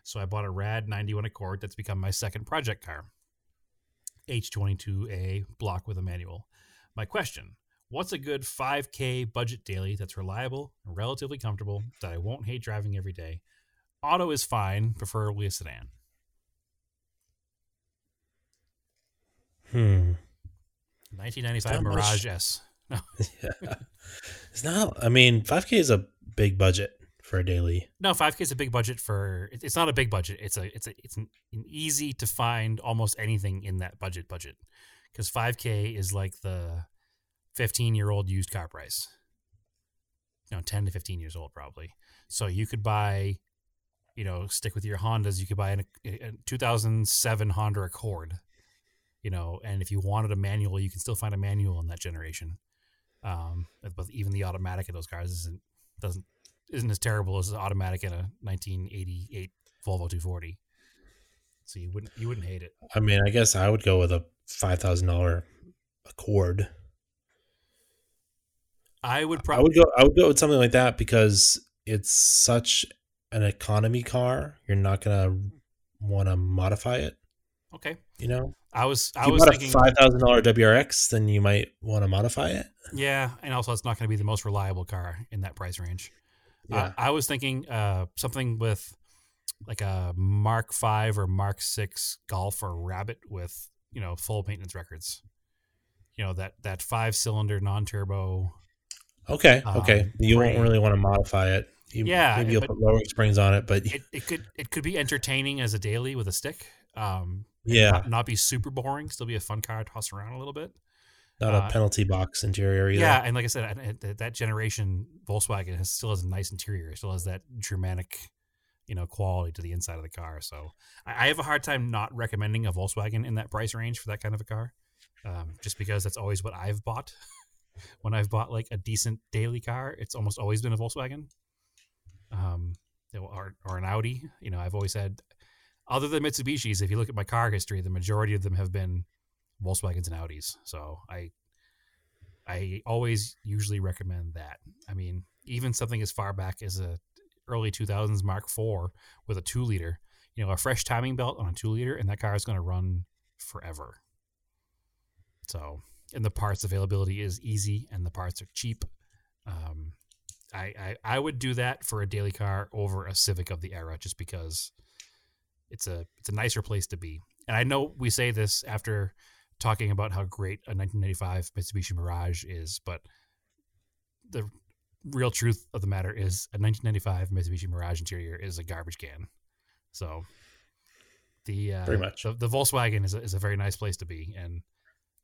So I bought a Rad 91 Accord that's become my second project car. H22A block with a manual. My question What's a good 5K budget daily that's reliable and relatively comfortable that I won't hate driving every day? Auto is fine, preferably a sedan. Hmm. 1995 Not much. Mirage S. No, Yeah. It's not. I mean, 5K is a big budget for a daily. no, 5K is a big budget for. It's not a big budget. It's a it's a it's an, an easy to find almost anything in that budget budget because 5K is like the 15 year old used car price. You know, 10 to 15 years old probably. So you could buy, you know, stick with your Hondas. You could buy an, a 2007 Honda Accord. You know, and if you wanted a manual, you can still find a manual in that generation. Um, but even the automatic of those cars isn't doesn't isn't as terrible as the automatic in a 1988 Volvo 240. So you wouldn't you wouldn't hate it. I mean, I guess I would go with a five thousand dollar Accord. I would probably I would go. I would go with something like that because it's such an economy car. You're not gonna want to modify it. okay. You know, I was I was thinking a five thousand dollar WRX, then you might want to modify it. yeah, and also it's not going to be the most reliable car in that price range. Uh, I was thinking uh, something with like a Mark Five or Mark Six Golf or Rabbit with you know full maintenance records. You know that that five cylinder non turbo. Okay. Um, Okay. You won't really want to modify it. You, Yeah, Maybe you'll put lowering springs on it, but It, it could it could be entertaining as a daily with a stick. Um, yeah, not, not be super boring. Still be a fun car to toss around a little bit. not uh, a penalty box interior either. Yeah, and like I said, I- I- that- that generation Volkswagen has, still has a nice interior. Still has that Germanic, you know, quality to the inside of the car. So I, I have a hard time not recommending a Volkswagen in that price range for that kind of a car, um, just because that's always what I've bought. when I've bought like a decent daily car, it's almost always been a Volkswagen, um, or or an Audi. You know, I've always had. Other than Mitsubishi's, if you look at my car history, the majority of them have been Volkswagens and Audis. So I I always usually recommend that. I mean, even something as far back as a early 2000s Mark IV with a 2 liter, you know, a fresh timing belt on a 2 liter and that car is going to run forever. So, and the parts availability is easy and the parts are cheap. Um, I, I I would do that for a daily car over a Civic of the era just because it's a it's a nicer place to be. And I know we say this after talking about how great a 1995 Mitsubishi Mirage is, but the real truth of the matter is a 1995 Mitsubishi Mirage interior is a garbage can. So the uh, the, the Volkswagen is a, is a very nice place to be, and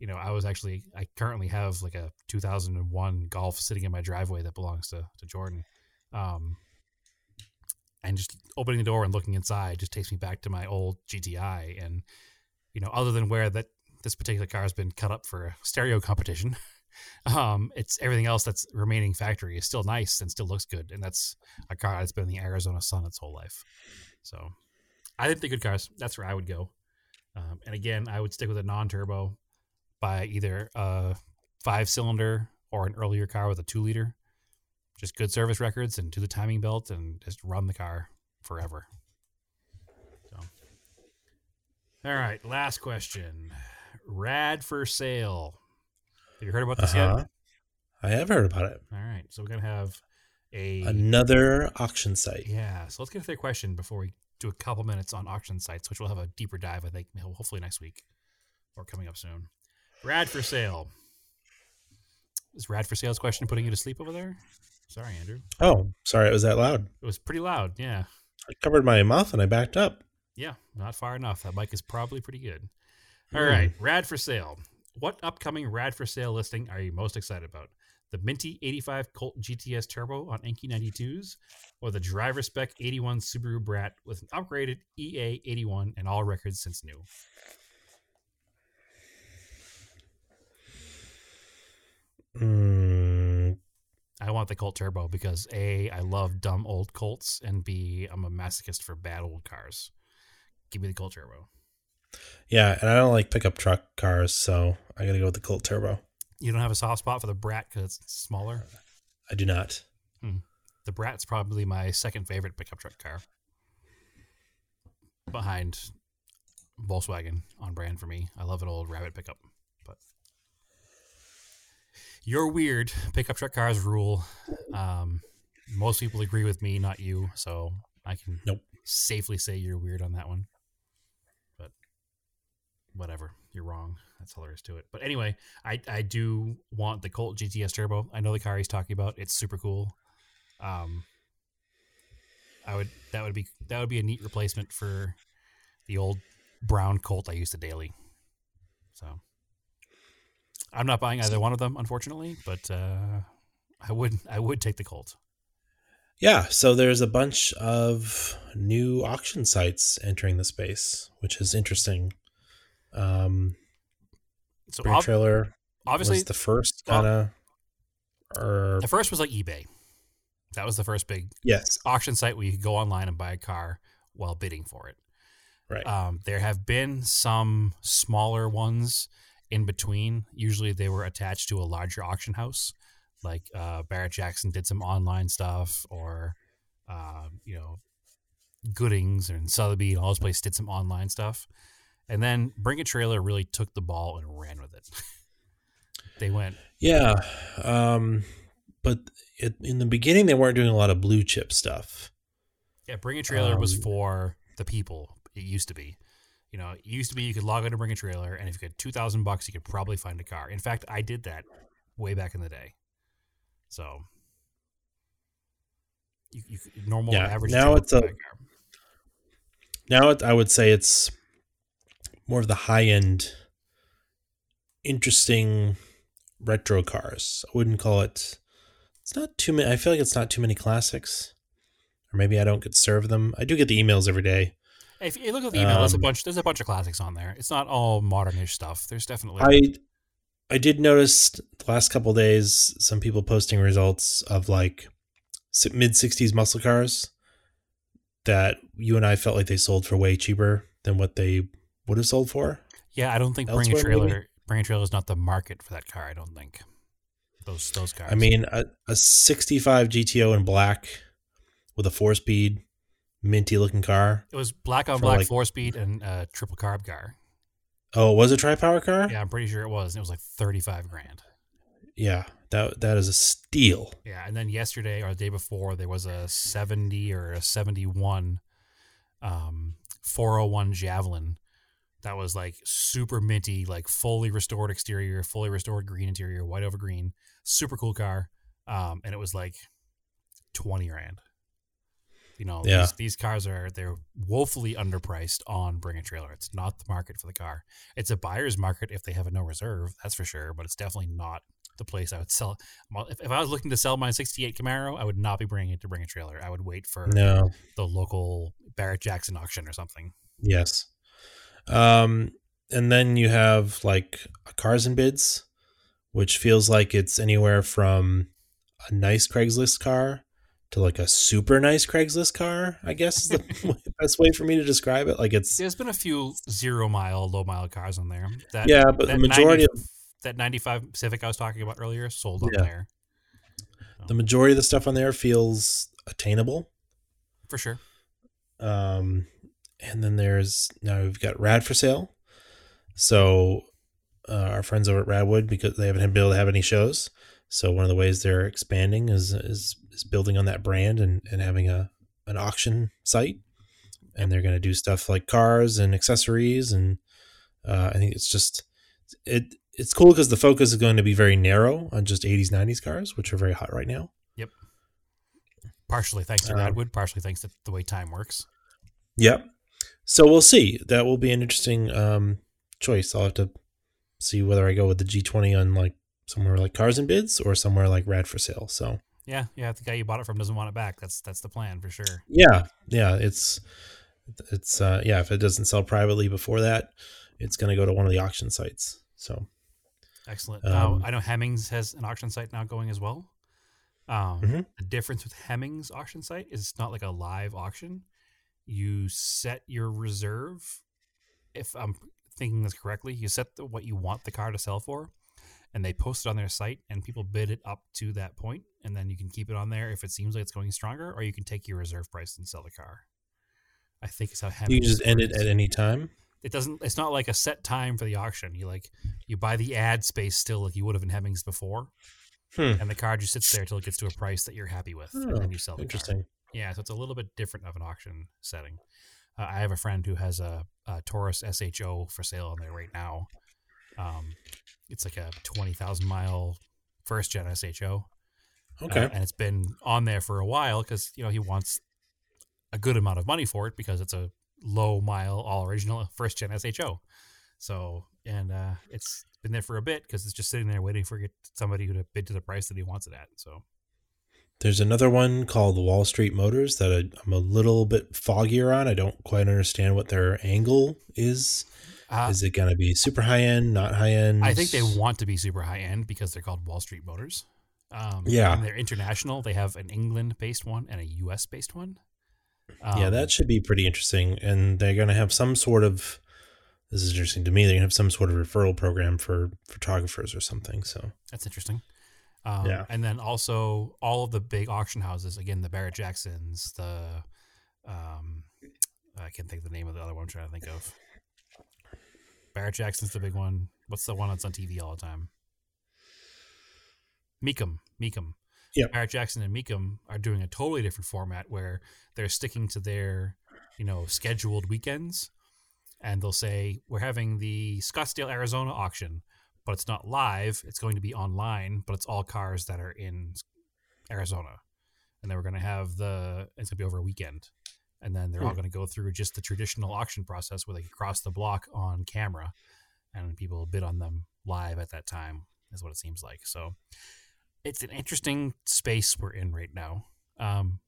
you know I was actually I currently have like a 2001 Golf sitting in my driveway that belongs to to Jordan. Um, and just opening the door and looking inside just takes me back to my old GTI. And you know, other than where that this particular car has been cut up for a stereo competition, um, it's everything else that's remaining factory is still nice and still looks good. And that's a car that's been in the Arizona sun its whole life. So I think they're good cars. That's where I would go. Um, and again, I would stick with a non-turbo, buy either a five-cylinder or an earlier car with a two-liter just good service records and do the timing belt and just run the car forever. So, all right, last question. Rad for sale. Have you heard about this Uh-huh. yet? I have heard about it. All right, so we're gonna have a Another auction site. yeah. So let's get to their question before we do a couple minutes on auction sites, which we'll have a deeper dive. I think hopefully next week or coming up soon. Rad for sale. Is Rad for sale's question putting you to sleep over there? Sorry, Andrew. Oh, sorry, it was that loud. It was pretty loud. Yeah. I covered my mouth and I backed up. Yeah, not far enough. That mic is probably pretty good. All Hmm. right, Rad for sale. What upcoming Rad for sale listing are you most excited about? the Minty 85 Colt GTS Turbo on Enkei 92s, or the driver spec 81 Subaru Brat with an upgraded EA 81 and all records since new. Mm, I want the Colt Turbo because A, I love dumb old Colts, and B, I'm a masochist for bad old cars. Give me the Colt Turbo. yeah, and I don't like pickup truck cars, so I got to go with the Colt Turbo. You don't have a soft spot for the Brat because it's smaller? I do not. The Brat's probably my second favorite pickup truck car. Behind Volkswagen on brand for me. I love an old rabbit pickup. But you're weird. Pickup truck cars rule. Um, most people agree with me, not you. So I can Nope. safely say you're weird on that one. But whatever, you're wrong. That's all there is to it. But anyway, I I do want the Colt GTS Turbo. I know the car he's talking about. It's super cool. Um, I would that would be that would be a neat replacement for the old brown Colt I used to daily. So I'm not buying either one of them, unfortunately, but uh, I would I would take the Colt. Yeah, so there's a bunch of new auction sites entering the space, which is interesting. Um, So ob- Trailer obviously, was the first kind of, or the first was like eBay. That was the first big yes, auction site where you could go online and buy a car while bidding for it. right, Um, there have been some smaller ones in between. Usually they were attached to a larger auction house. Like uh, Barrett Jackson did some online stuff, or, uh, you know, Goodings and Sotheby and all those places did some online stuff. And then Bring a Trailer really took the ball and ran with it. they went, yeah. Um, but it, in the beginning, they weren't doing a lot of blue chip stuff. Yeah, Bring a Trailer was Um, for the people. It used to be. You know, it used to be you could log on to Bring a Trailer, and if you had two thousand bucks, you could probably find a car. In fact, I did that way back in the day. So, you, you normal Yeah, average. now it's a- car. Now, it, I would say it's more of the high end, interesting retro cars. I wouldn't call it. It's not too many. I feel like it's not too many classics, or maybe I don't get served them. I do get the emails every day. If you look at the email, there's a Um, bunch. There's a bunch of classics on there. It's not all modernish stuff. There's definitely. I I did notice the last couple days some people posting results of like mid '60s muscle cars that you and I felt like they sold for way cheaper than what they would have sold for. yeah, I don't think Bring a elsewhere, maybe? Trailer. Bring a Trailer is not the market for that car. I don't think. Those those cars. I mean, a, a 65 GTO in black with a four speed, minty looking car. it was black on black like- four speed and uh, triple carb car. Oh, it was a tri power car? Yeah, I'm pretty sure it was. And it was like 35 grand. Yeah, that that is a steal. Yeah, and then yesterday or the day before there was a 70 or a 71 um 401 Javelin that was like super minty, like fully restored exterior, fully restored green interior, white over green, super cool car. Um and it was like 20 grand. You know, Yeah. these, these cars are they're woefully underpriced on Bring a Trailer. It's not the market for the car. It's a buyer's market if they have a no reserve, that's for sure, but it's definitely not the place I would sell. If, if I was looking to sell my 68 Camaro, I would not be bringing it to Bring a Trailer. I would wait for No. the local Barrett Jackson auction or something. Yes. Um, and then you have like cars and bids, which feels like it's anywhere from a nice Craigslist car to like a super nice Craigslist car. I guess is the best way for me to describe it. Like it's There's been a few zero mile, low mile cars on there. That, yeah, but the majority 90 of that 95 Civic I was talking about earlier sold on Yeah. there the majority of the stuff on there feels attainable. for sure. Um, and then there's now we've got Rad for sale. So uh, our friends over at Radwood because they haven't been able to have any shows. So one of the ways they're expanding is is, is building on that brand and, and having a an auction site. And they're going to do stuff like cars and accessories, and uh, I think it's just it. It's cool because the focus is going to be very narrow on just 80s, 90s cars, which are very hot right now. Yep. Partially thanks to Um, Radwood, partially thanks to the way time works. Yep. So we'll see. That will be an interesting um, choice. I'll have to see whether I go with the G20 on like somewhere like Cars and Bids or somewhere like Rad for Sale. So Yeah, yeah. If the guy you bought it from doesn't want it back, that's that's the plan for sure. yeah, yeah, it's it's uh, yeah. If it doesn't sell privately before that, it's going to go to one of the auction sites. So Excellent. Um, now I know Hemmings has an auction site now going as well. Um, Mhm. The difference with Hemmings auction site is it's not like a live auction. You set your reserve. If I'm thinking this correctly, you set the, what you want the car to sell for, and they post it on their site, and people bid it up to that point, and then you can keep it on there if it seems like it's going stronger, or you can take your reserve price and sell the car. I think it's how you just end it at any time. it doesn't it's not like a set time for the auction you like you buy the ad space still like you would have in hemmings before Hmm. and the car just sits there till it gets to a price that you're happy with and Oh, then you sell the car. Interesting. yeah so it's a little bit different of an auction setting uh, i have a friend who has a, a taurus sho for sale on there right now um, it's like a 20000 mile first gen sho uh, Okay. and it's been on there for a while because you know he wants a good amount of money for it because it's a low mile all original first gen SHO. So and uh, it's been there for a bit because it's just sitting there waiting for somebody to bid to the price that he wants it at. So There's another one called Wall Street Motors that I, I'm a little bit foggier on. I don't quite understand what their angle is. Uh, is it going to be super high end, not high end? I think they want to be super high end because they're called Wall Street Motors. Um, Yeah. and they're international. They have an England based one and a US based one. yeah, Um, that should be pretty interesting. And they're going to have some sort of. This is interesting to me. They're going to have some sort of referral program for photographers or something. So That's interesting. Um, Yeah. And then also all of the big auction houses, again, the Barrett Jacksons, the, um, I can't think of the name of the other one I'm trying to think of. Barrett Jackson's the big one. What's the one that's on TV all the time? Mecum. Mecum. Yep. Barrett Jackson and Mecum are doing a totally different format where they're sticking to their, you know, scheduled weekends. And they'll say, we're having the Scottsdale, Arizona auction but it's not live. It's going to be online, but it's all cars that are in Arizona. And then we're going to have the, it's going to be over a weekend. And then they're all Hmm. going to go through just the traditional auction process where they cross the block on camera and people bid on them live at that time, is what it seems like. So it's an interesting space we're in right now. Um,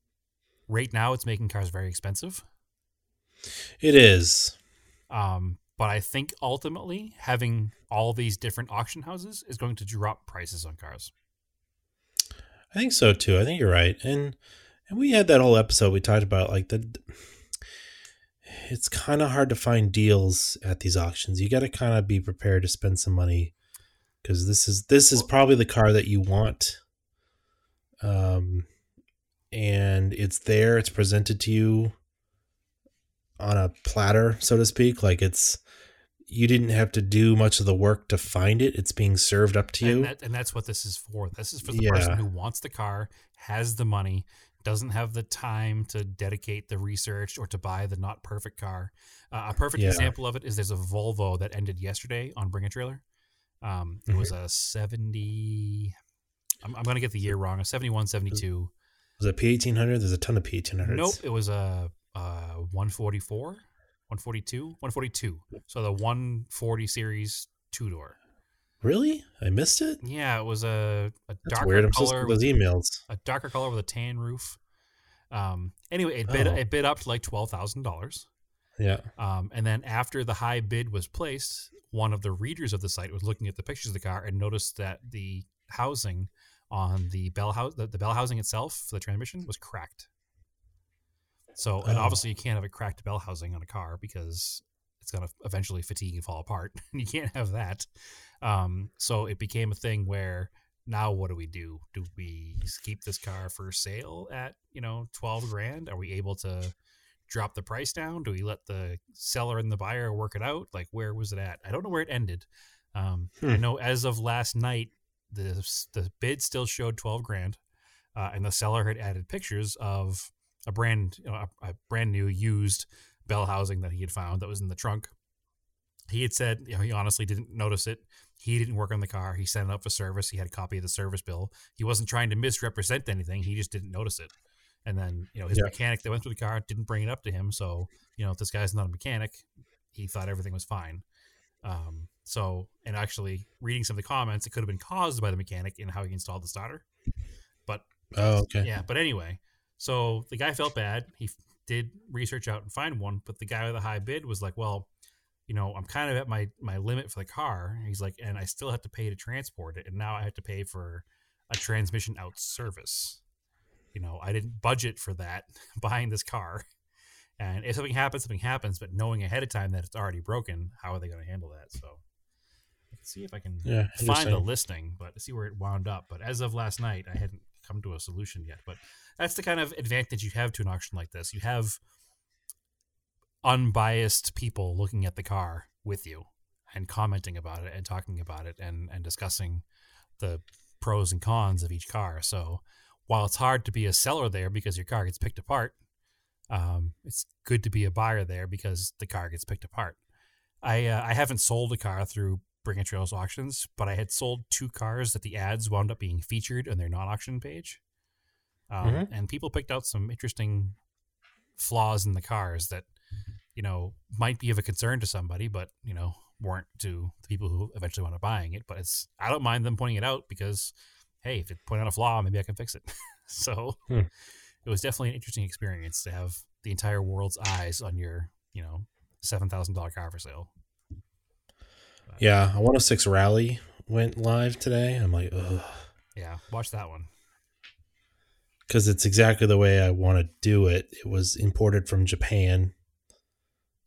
right now, it's making cars very expensive. it is. Um, but I think ultimately having all these different auction houses is going to drop prices on cars. I think so too. I think you're right. And and we had that whole episode we talked about like the it's kind of hard to find deals at these auctions. You got to kind of be prepared to spend some money cuz this is this is probably the car that you want. Um and it's there, it's presented to you on a platter, so to speak, like it's you didn't have to do much of the work to find it. It's being served up to you. And, that, and that's what this is for. This is for the Yeah. person who wants the car, has the money, doesn't have the time to dedicate the research or to buy the not perfect car. Uh, a perfect Yeah. example of it is there's a Volvo that ended yesterday on Bring a Trailer. Um, it Mm-hmm. was a 70. I'm, I'm going to get the year wrong. A 71, 72. Was it P1800? There's a ton of P1800s. Nope, it was a, a 144, 142, 142. So the 140 series two door. Really? I missed it? Yeah, it was a, a darker weird. I'm color get those with emails. a darker color with a tan roof. Um, anyway, it bid Oh. it bid up to like twelve thousand dollars. Yeah. Um, and then after the high bid was placed, one of the readers of the site was looking at the pictures of the car and noticed that the housing on the bell house, the, the bell housing itself for the transmission was cracked. So, and Oh. obviously, you can't have a cracked bell housing on a car because it's going to eventually fatigue and fall apart. and you can't have that. Um, so it became a thing where now what do we do? Do we keep this car for sale at you know twelve grand? Are we able to drop the price down? Do we let the seller and the buyer work it out? Like where was it at? I don't know where it ended. Um, I Hmm. know as of last night, the the bid still showed twelve grand, uh, and the seller had added pictures of a brand you know, a, a brand new used bell housing that he had found that was in the trunk. He had said you know, he honestly didn't notice it. He didn't work on the car. He sent it up for service. He had a copy of the service bill. He wasn't trying to misrepresent anything. He just didn't notice it. And then, you know, his Yeah. mechanic that went through the car didn't bring it up to him. So, you know, if this guy's not a mechanic, he thought everything was fine. Um, so, and actually reading some of the comments, it could have been caused by the mechanic in how he installed the starter. But Oh, okay. yeah, but anyway, so the guy felt bad. He did research out and find one, but the guy with the high bid was like, "Well, you know, I'm kind of at my my limit for the car." He's like, "And I still have to pay to transport it, and now I have to pay for a transmission out service. You know, I didn't budget for that buying this car." And if something happens, something happens. But knowing ahead of time that it's already broken, how are they going to handle that? So, I can see if I can Yeah. find the listing, but see where it wound up. But as of last night, I hadn't come to a solution yet. But that's the kind of advantage you have to an auction like this. You have unbiased people looking at the car with you and commenting about it and talking about it and, and discussing the pros and cons of each car. So while it's hard to be a seller there because your car gets picked apart, um, it's good to be a buyer there because the car gets picked apart. I uh, I haven't sold a car through Bring a Trails auctions, but I had sold two cars that the ads wound up being featured on their non-auction page, um, Mhm. and people picked out some interesting flaws in the cars that you know might be of a concern to somebody, but you know weren't to the people who eventually wound up buying it. But it's I don't mind them pointing it out because hey, if it point out a flaw, maybe I can fix it. so Hmm. it was definitely an interesting experience to have the entire world's eyes on your you know seven thousand dollar car for sale. Yeah, a 106 Rally went live today. I'm like, ugh. Yeah, watch that one. Because it's exactly the way I want to do it. It was imported from Japan.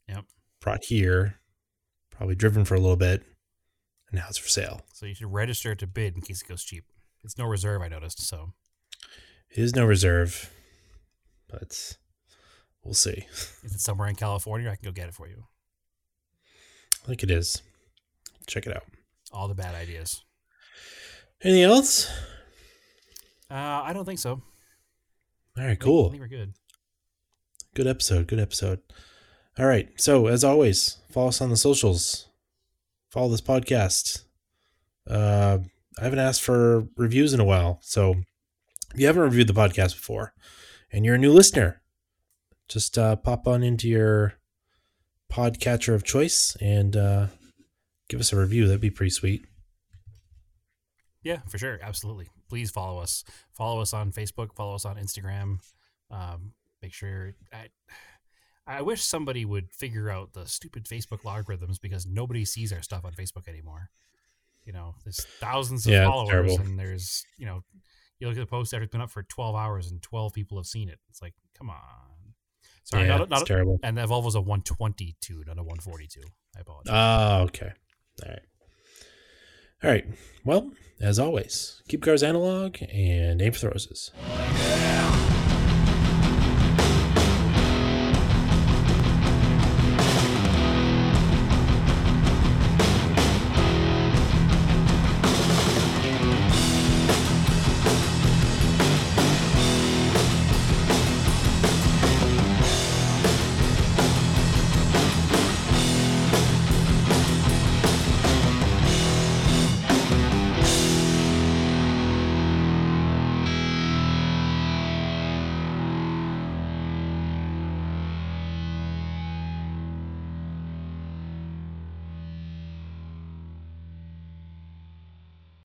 Yep. Brought here, probably driven for a little bit, and now it's for sale. So you should register to bid in case it goes cheap. It's no reserve, I noticed. So It is no reserve, but we'll see. is it somewhere in California? I can go get it for you. I think it is. Check it out. All the bad ideas. Anything else? Uh, I don't think so. All right, I think- cool. I think we're good. Good episode. Good episode. All right. So, as always, follow us on the socials. Follow this podcast. Uh, I haven't asked for reviews in a while. So, if you haven't reviewed the podcast before and you're a new listener, just uh, pop on into your podcatcher of choice and uh, give us a review. That'd be pretty sweet. Yeah, for sure. Absolutely. Please follow us. Follow us on Facebook. Follow us on Instagram. Um, make sure. I, I wish somebody would figure out the stupid Facebook algorithms because nobody sees our stuff on Facebook anymore. You know, there's thousands of Yeah, followers, terrible. and there's you know, you look at the post after it's been up for 12 hours and 12 people have seen it. It's like, come on. Sorry, yeah, not, not, it's terrible. and that Volvo's a 122, not a 142. I apologize. Ah, okay. All right. All right. Well, as always, keep cars analog and aim for the roses. Yeah.